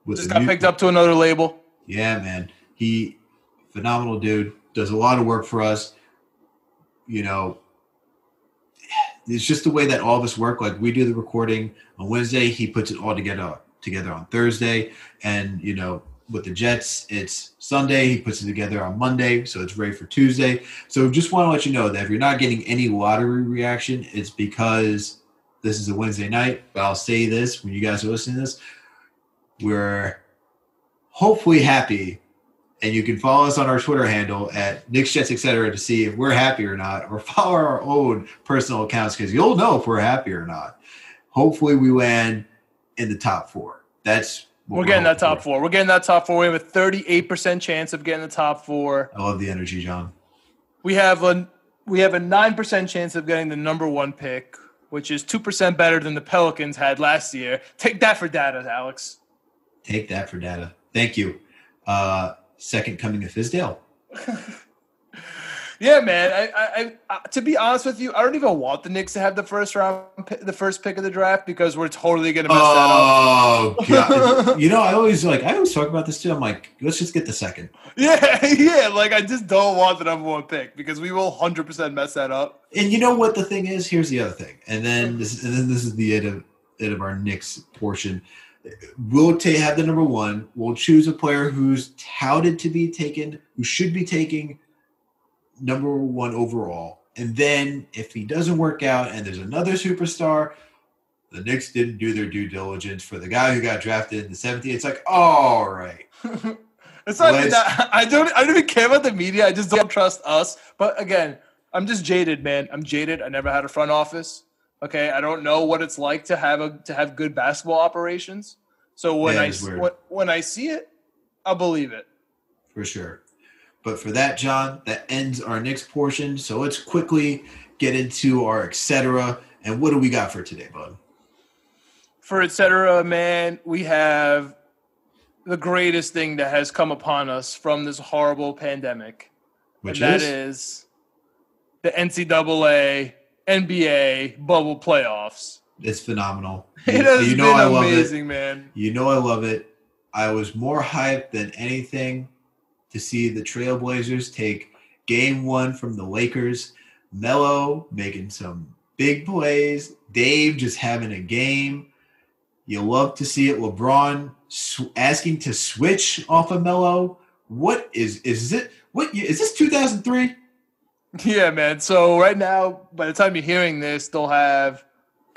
With Just got picked up to another label. Yeah, man. He phenomenal dude. Does a lot of work for us. You know, it's just the way that all of us work. Like we do the recording on Wednesday, he puts it all together together on Thursday, and you know, with the Jets, it's Sunday. He puts it together on Monday, so it's ready for Tuesday. So just want to let you know that if you're not getting any lottery reaction, it's because this is a Wednesday night, but I'll say this when you guys are listening to this. We're hopefully happy. And you can follow us on our Twitter handle at Knicks Jets, etc. to see if we're happy or not, or <laughs> follow our own personal accounts because you'll know if we're happy or not. Hopefully, we land in the top four. That's we're, we're getting that top for. four. We're getting that top four. We have a 38% chance of getting the top four. I love the energy, John. We have a we have a nine percent chance of getting the number one pick which is 2% better than the Pelicans had last year. Take that for data, Alex. Take that for data. Thank you. Uh, second coming of Fizdale. <laughs> yeah, man. I, I, I, to be honest with you, I don't even want the Knicks to have the first round, the first pick of the draft because we're totally gonna mess oh, that up. Oh <laughs> you know, I always like I always talk about this too. I'm like, let's just get the second. Yeah, <laughs> yeah. Like I just don't want the number one pick because we will hundred percent mess that up. And you know what the thing is? Here's the other thing, and then this, and then this is the end of end of our Knicks portion. We'll t- have the number one. We'll choose a player who's touted to be taken, who should be taking number one overall. And then if he doesn't work out and there's another superstar, the Knicks didn't do their due diligence for the guy who got drafted in the 70th. It's like, all right. <laughs> It's not that. I don't. I don't even care about the media. I just don't trust us. But again, I'm just jaded, man. I'm jaded. I never had a front office. Okay, I don't know what it's like to have a to have good basketball operations. So when Yeah, I when, when I see it, I'll believe it. for sure. But for that, John, that ends our Knicks portion. So let's quickly get into our etc. And what do we got for today, bud? For etc. Man, we have the greatest thing that has come upon us from this horrible pandemic, Which and is, that is the NCAA NBA bubble playoffs. It's phenomenal. <laughs> It has you know been I love amazing, it. man. You know I love it. I was more hyped than anything to see the Trailblazers take game one from the Lakers. Melo making some big plays. Dame just having a game. You love to see it. LeBron sw- asking to switch off of Melo. What is is it? What is this? Two thousand three. <laughs> Yeah, man. So right now, by the time you're hearing this, they'll have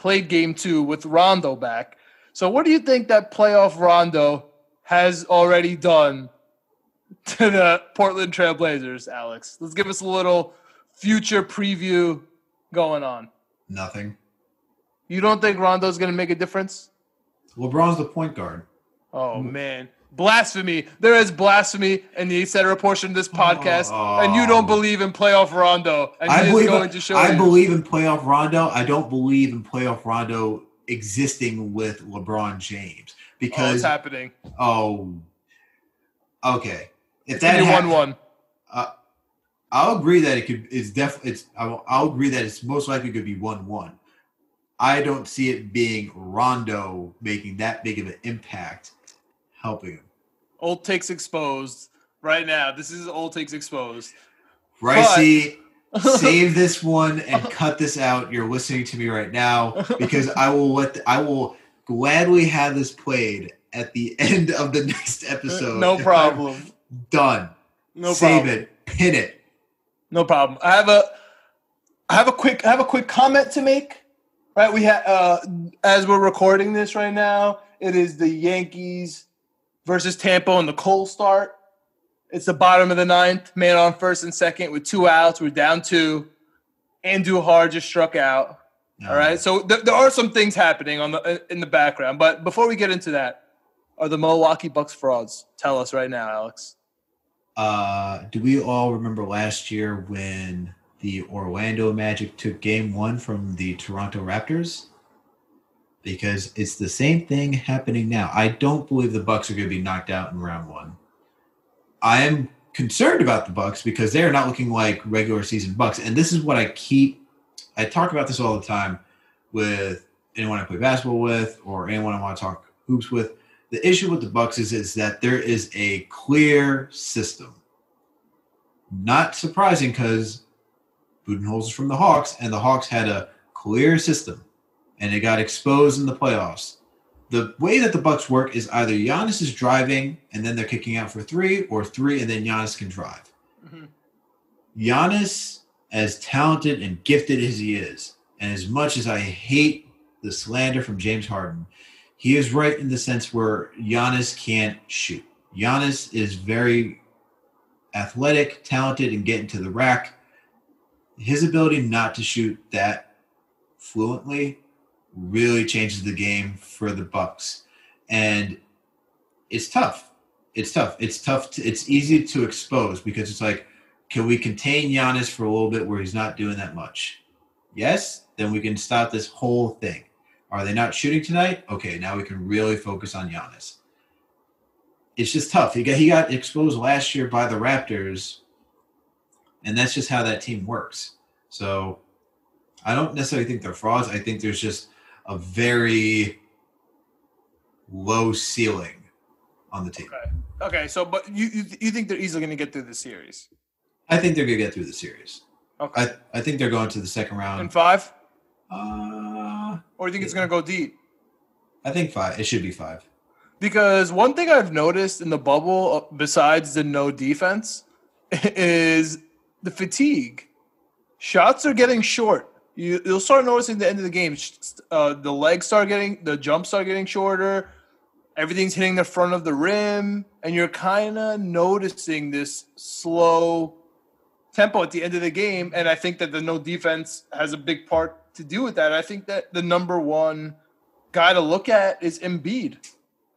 played game two with Rondo back. So what do you think that playoff Rondo has already done to the Portland Trailblazers, Alex? Let's give us a little future preview going on. Nothing. You don't think Rondo's going to make a difference? LeBron's the point guard. Oh man, blasphemy! There is blasphemy in the etc. portion of this podcast, and you don't Oh. believe in playoff Rondo, and I believe going to show I believe in playoff Rondo. I don't believe in playoff Rondo existing with LeBron James oh, because happening. oh, okay. If It's that be hap- one-one. Uh, I'll agree that it could. It's definitely. It's. I'll, I'll agree that it's most likely could be one-one. I don't see it being Rondo making that big of an impact, helping him. Old takes exposed right now. This is old takes exposed. Ricey, <laughs> save this one and cut this out. You're listening to me right now because I will let I will gladly have this played at the <laughs> end of the next episode. no problem. Done. No Save problem. it. Pin it. No problem. I have a I have a quick I have a quick comment to make. Right, we have uh as we're recording this right now, it is the Yankees versus Tampa on the cold start. It's the bottom of the ninth, man on first and second with two outs. We're down two. Andujar just struck out. All right, so th- there are some things happening on the in the background, but before we get into that, are the Milwaukee Bucks frauds? Tell us right now, Alex. Uh, do we all remember last year when the Orlando Magic took game one from the Toronto Raptors? Because it's the same thing happening now. I don't believe the Bucks are going to be knocked out in round one. I am concerned about the Bucks because they're not looking like regular season Bucks. And this is what I keep I talk about this all the time with anyone I play basketball with or anyone I want to talk hoops with the issue with the Bucks is, is that there is a clear system. Not surprising because Budenholzer from the Hawks, and the Hawks had a clear system, and it got exposed in the playoffs. The way that the Bucks work is either Giannis is driving and then they're kicking out for three, or three and then Giannis can drive. Mhm. Giannis, as talented and gifted as he is, and as much as I hate the slander from James Harden, he is right in the sense where Giannis can't shoot. Giannis is very athletic, talented, and getting to the rack. His ability not to shoot that fluently really changes the game for the Bucks, and it's tough. It's tough. It's tough. To, it's easy to expose because it's like, can we contain Giannis for a little bit where he's not doing that much? Yes, then we can stop this whole thing. Are they not shooting tonight? Okay, now we can really focus on Giannis. It's just tough. He got he got exposed last year by the Raptors, and that's just how that team works. So I don't necessarily think they're frauds. I think there's just a very low ceiling on the team. Okay. Okay, so but you you, you think they're easily going to get through the series? I think they're gonna get through the series. Okay. I, I think they're going to the second round. In five, Uh, or you think it's going to go deep? I think five. It should be five. Because one thing I've noticed in the bubble, uh, besides the no defense, <laughs> is the fatigue. Shots are getting short. You, you'll start noticing the end of the game. Uh, the legs start getting, the jumps start getting shorter. everything's hitting the front of the rim, and you're kind of noticing this slow tempo at the end of the game. And I think that the no defense has a big part to do with that. I think that the number one guy to look at is Embiid.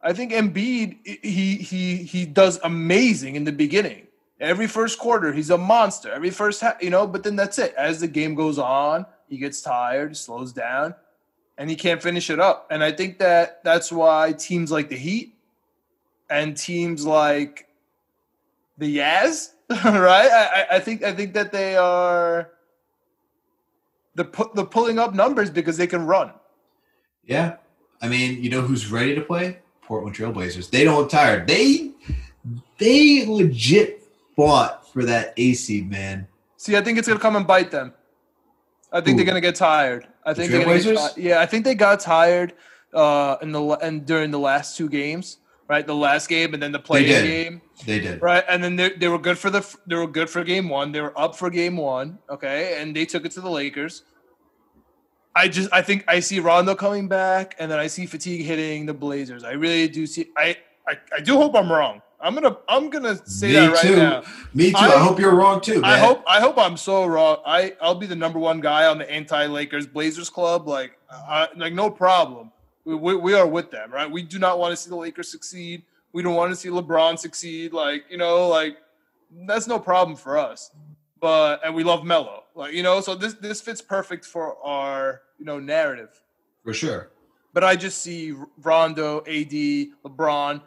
I think Embiid he he he does amazing in the beginning. Every first quarter, he's a monster. Every first, you know, but then that's it. As the game goes on, he gets tired, slows down, and he can't finish it up. And I think that that's why teams like the Heat and teams like the Yaz, <laughs> right? I, I think I think that they are the pu- the pulling up numbers because they can run. Yeah, I mean, you know who's ready to play? Portland Trailblazers. They don't look tired. They they legit fought for that AC man. See, I think it's gonna come and bite them. I think Who? they're gonna get tired. I The think they're gonna get yeah, I think they got tired uh in the and during the last two games, right? The last game and then the play game, They did. right? And then they, they were good for the they were good for game one. They were up for game one, okay, and they took it to the Lakers. I just I think I see Rondo coming back, and then I see fatigue hitting the Blazers. I really do see. I I, I do hope I'm wrong. I'm gonna I'm gonna say Me that right too. now. Me too. I, I- hope you're wrong too, man. I hope I hope I'm so wrong. I I'll be the number one guy on the anti Lakers Blazers club. Like I, like no problem. We, we we are with them, right? We do not want to see the Lakers succeed. We don't want to see LeBron succeed. Like you know, like that's no problem for us. But and we love Melo, like you know. So this this fits perfect for our you know narrative. for sure. But I just see Rondo, AD, LeBron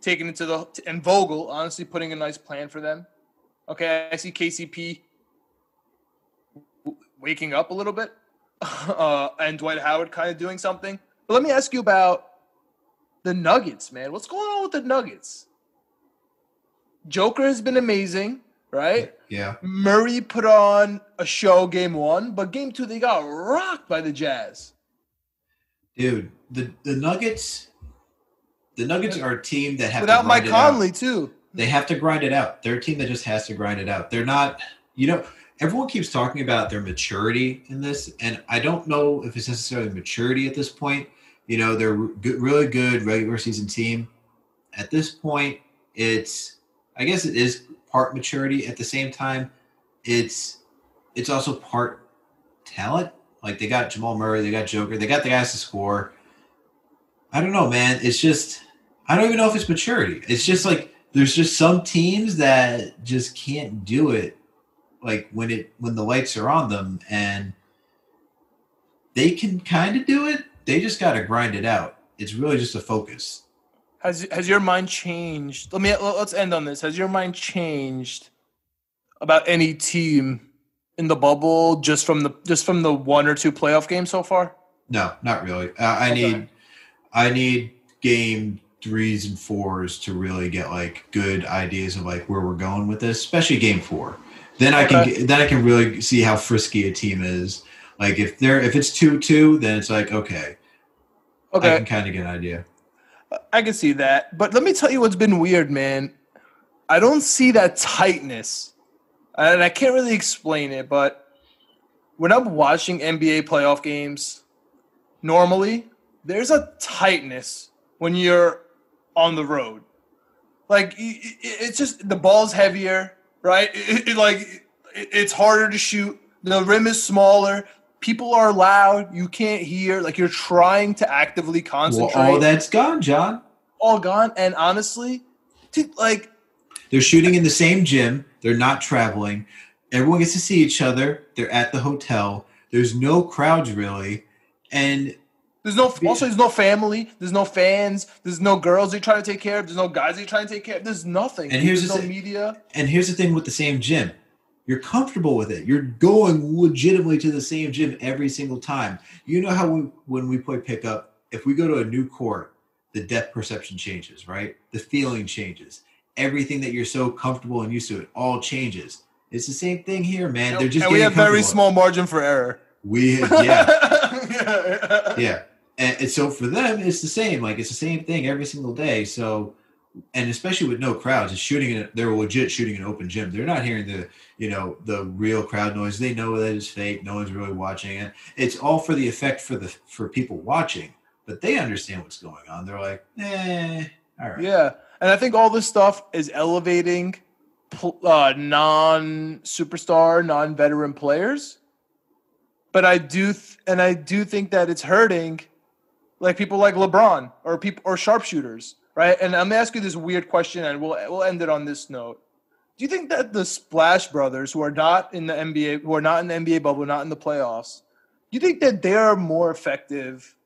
taking it to the and Vogel honestly putting a nice plan for them. Okay, I see KCP waking up a little bit, <laughs> uh, and Dwight Howard kind of doing something. But let me ask you about the Nuggets, man. What's going on with the Nuggets? Joker has been amazing, right? Yeah. Murray put on a show game one, but game two they got rocked by the Jazz. Dude, the, the Nuggets the Nuggets are a team that have Without to Mike grind it out. Conley too. They have to grind it out. They're a team that just has to grind it out. They're not, you know, everyone keeps talking about their maturity in this, and I don't know if it's necessarily maturity at this point. You know, they're good, really good regular season team. At this point, it's, I guess it is part maturity. At the same time, it's, it's also part talent. Like they got Jamal Murray, they got Joker, they got the guys to score. I don't know, man. It's just, I don't even know if it's maturity. It's just like there's just some teams that just can't do it like when it when the lights are on them and they can kind of do it. They just got to grind it out. It's really just a focus. Has has your mind changed? Let me let's end on this. Has your mind changed about any team in the bubble just from the just from the one or two playoff games so far? No, not really. Uh, I Okay. need I need game threes and fours to really get like good ideas of like where we're going with this, especially game four. Then I can Okay. then I can really see how frisky a team is. Like if they're if it's two two, then it's like okay, okay, I can kind of get an idea. I can see that. But let me tell you what's been weird, man. I don't see that tightness. And I can't really explain it, but when I'm watching NBA playoff games, normally there's a tightness when you're on the road. Like it's just the ball's heavier, right? It, it- like it- it's harder to shoot. The rim is smaller. People are loud. You can't hear. Like you're trying to actively Well, concentrate all that's gone, John. all gone. And honestly, dude, like They're shooting in the same gym. They're not traveling. Everyone gets to see each other. They're at the hotel. There's no crowds really, and there's no also there's no family, there's no fans, there's no girls you're trying to take care of, there's no guys you're trying to take care of. There's nothing. And here's there's the no thing- media. And here's the thing with the same gym. You're comfortable with it. You're going legitimately to the same gym every single time. You know how we, when we play pickup, if we go to a new court, the depth perception changes, right? The feeling changes. Everything that you're so comfortable and used to, it all changes. It's the same thing here, man. They're just and we have very small margin for error. We yeah <laughs> <laughs> yeah. And, and so for them, it's the same. Like it's the same thing every single day. So, and especially with no crowds, it's shooting. In, they're legit shooting an open gym. They're not hearing the you know the real crowd noise. They know that it's fake. No one's really watching it. It's all for the effect for the for people watching. but they understand what's going on. They're like, eh, all right. Yeah, and I think all this stuff is elevating uh, non superstar, non veteran players. But I do, th- and I do think that it's hurting, like people like LeBron or people or sharpshooters, right? And I'm gonna ask you this weird question, and we'll we'll end it on this note. Do you think that the Splash Brothers, who are not in the NBA, who are not in the NBA bubble, not in the playoffs, do you think that they are more effective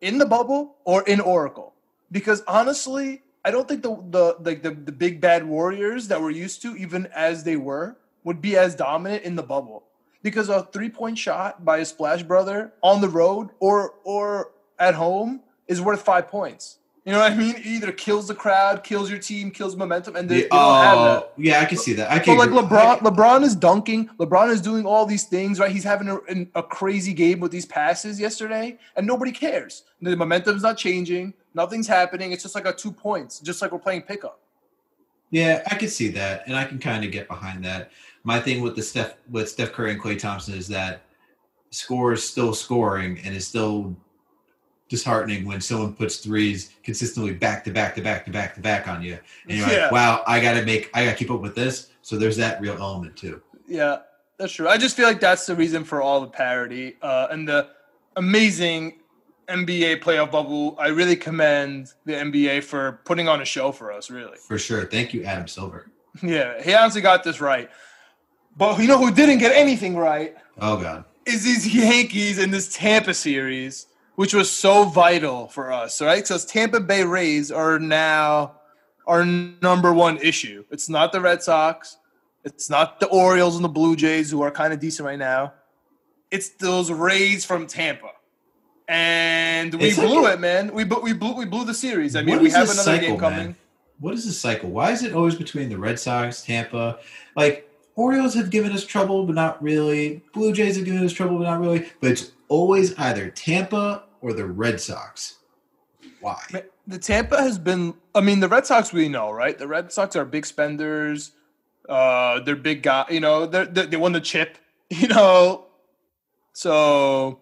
in the bubble or in Oracle? Because honestly, I don't think the the like the, the big bad warriors that we're used to, even as they were, would be as dominant in the bubble. Because a three point shot by a splash brother on the road or or at home is worth five points. You know what I mean? It either kills the crowd, kills your team, kills momentum, and they, they don't have oh, that. Yeah, I can see that. I can. like LeBron, LeBron is dunking. LeBron is doing all these things, right? He's having a, a crazy game with these passes yesterday, and nobody cares. The momentum's not changing. Nothing's happening. It's just like a two points, just like we're playing pickup. Yeah, I can see that, and I can kind of get behind that. My thing with the Steph with Steph Curry and Klay Thompson is that score is still scoring and is still disheartening when someone puts threes consistently back to back to back to back to back on you, and you're yeah. like, "Wow, I got to make, I got to keep up with this." So there's that real element too. Yeah, that's true. I just feel like that's the reason for all the parity uh, and the amazing NBA playoff bubble. I really commend the NBA for putting on a show for us, really. For sure. Thank you, Adam Silver. Yeah, he honestly got this right. But you know who didn't get anything right? Oh, God. Is these Yankees in this Tampa series, which was so vital for us, right? Because Tampa Bay Rays are now our number one issue. It's not the Red Sox. It's not the Orioles and the Blue Jays, who are kind of decent right now. It's those Rays from Tampa and we it's blew like it, man. We we blew we blew the series. I mean, we have another cycle, game coming. Man? What is this cycle? Why is it always between the Red Sox, Tampa? Like Orioles have given us trouble, but not really. Blue Jays have given us trouble, but not really. But it's always either Tampa or the Red Sox. Why? The Tampa has been. I mean, the Red Sox we know, right? The Red Sox are big spenders. Uh, they're big guy. You know, they they won the chip. <laughs> You know, so.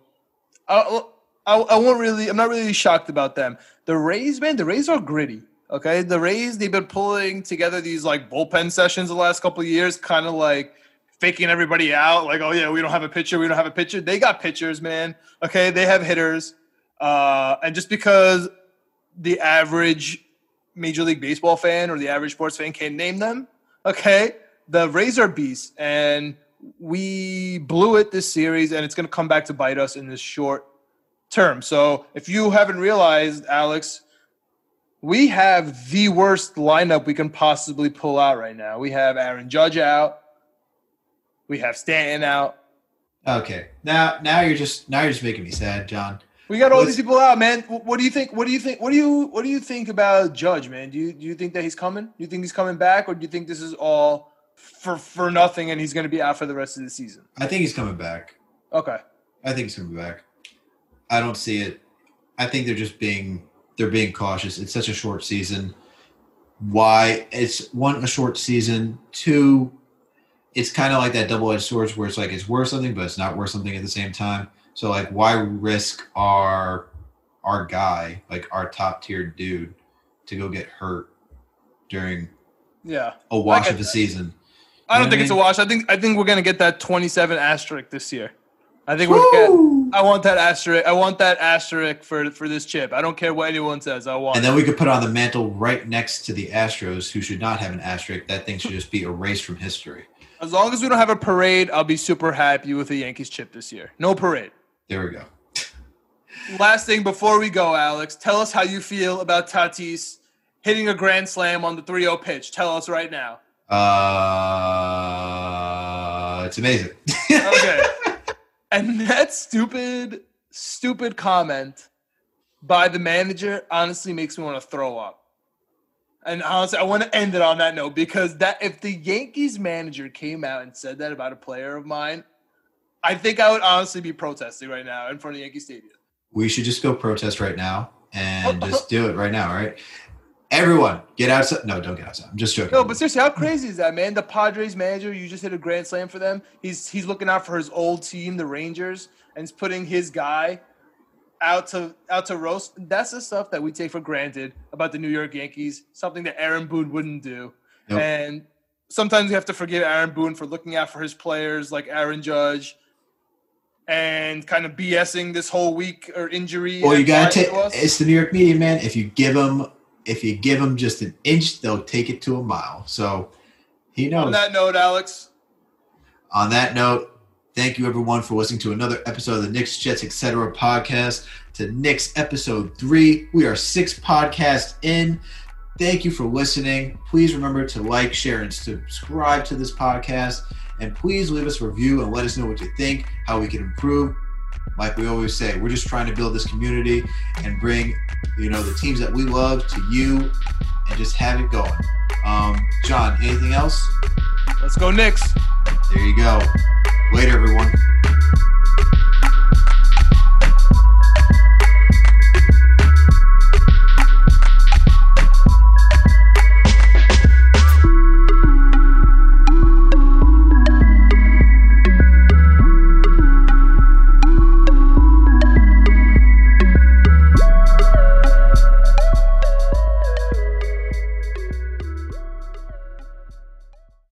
Uh, I, I won't really. I'm not really shocked about them. The Rays, man, the Rays are gritty. Okay, the Rays they've been pulling together these like bullpen sessions the last couple of years, kind of like faking everybody out. Like, oh yeah, we don't have a pitcher, we don't have a pitcher. They got pitchers, man. Okay, they have hitters, uh, and just because the average Major League Baseball fan or the average sports fan can't name them, okay, the Rays are beasts, and we blew it this series, and it's going to come back to bite us in this short term. So if you haven't realized, Alex, we have the worst lineup we can possibly pull out right now. We have Aaron Judge out. We have Stanton out. Okay. Now now you're just now you're just making me sad, John. We got all Let's, these people out, man. What do you think? What do you think? What do you what do you think about Judge, man? Do you do you think that he's coming? Do you think he's coming back, or do you think this is all for for nothing and he's going to be out for the rest of the season? I think he's coming back. Okay. I think he's coming back. I don't see it. I think they're just being they're being cautious. It's such a short season. Why? It's one a short season. Two, it's kind of like that double edged sword where it's like it's worth something, but it's not worth something at the same time. So like, why risk our our guy, like our top tier dude, to go get hurt during yeah a wash of the season? I don't think I mean? it's a wash. I think I think we're gonna get that twenty seven asterisk this year. I think we're getting, I want that asterisk. I want that asterisk for for this chip. I don't care what anyone says. I want. And then we could put on the mantle right next to the Astros, who should not have an asterisk. That thing should just be erased from history. As long as we don't have a parade, I'll be super happy with the Yankees chip this year. No parade. There we go. Last thing before we go, Alex, tell us how you feel about Tatis hitting a grand slam on the 3-0 pitch. Tell us right now. Uh, it's amazing. <laughs> okay. And <laughs> that stupid, stupid comment by the manager honestly makes me want to throw up. And honestly, I want to end it on that note because that if the Yankees manager came out and said that about a player of mine, I think I would honestly be protesting right now in front of Yankee Stadium. We should just go protest right now and <laughs> just do it right now, right? Everyone, get outside. No, don't get outside. I'm just joking. No, but seriously, how crazy is that, man? The Padres manager, you just hit a grand slam for them. He's he's looking out for his old team, the Rangers, and he's putting his guy out to out to roast. That's the stuff that we take for granted about the New York Yankees. Something that Aaron Boone wouldn't do. Nope. And sometimes we have to forgive Aaron Boone for looking out for his players like Aaron Judge and kind of BSing this whole week or injury. Well, you gotta take. It's the New York media, man. If you give them, if you give them just an inch, they'll take it to a mile. So he knows. On that note, Alex, On that note, thank you everyone for listening to another episode of the Knicks, Jets, etc. podcast. To Knicks episode three, we are six podcasts in. Thank you for listening. Please remember to like, share, and subscribe to this podcast. And please leave us a review and let us know what you think, how we can improve. Like we always say, we're just trying to build this community and bring, you know, the teams that we love to you and just have it going. Um, John, anything else? let's go Knicks. There you go. Later, everyone.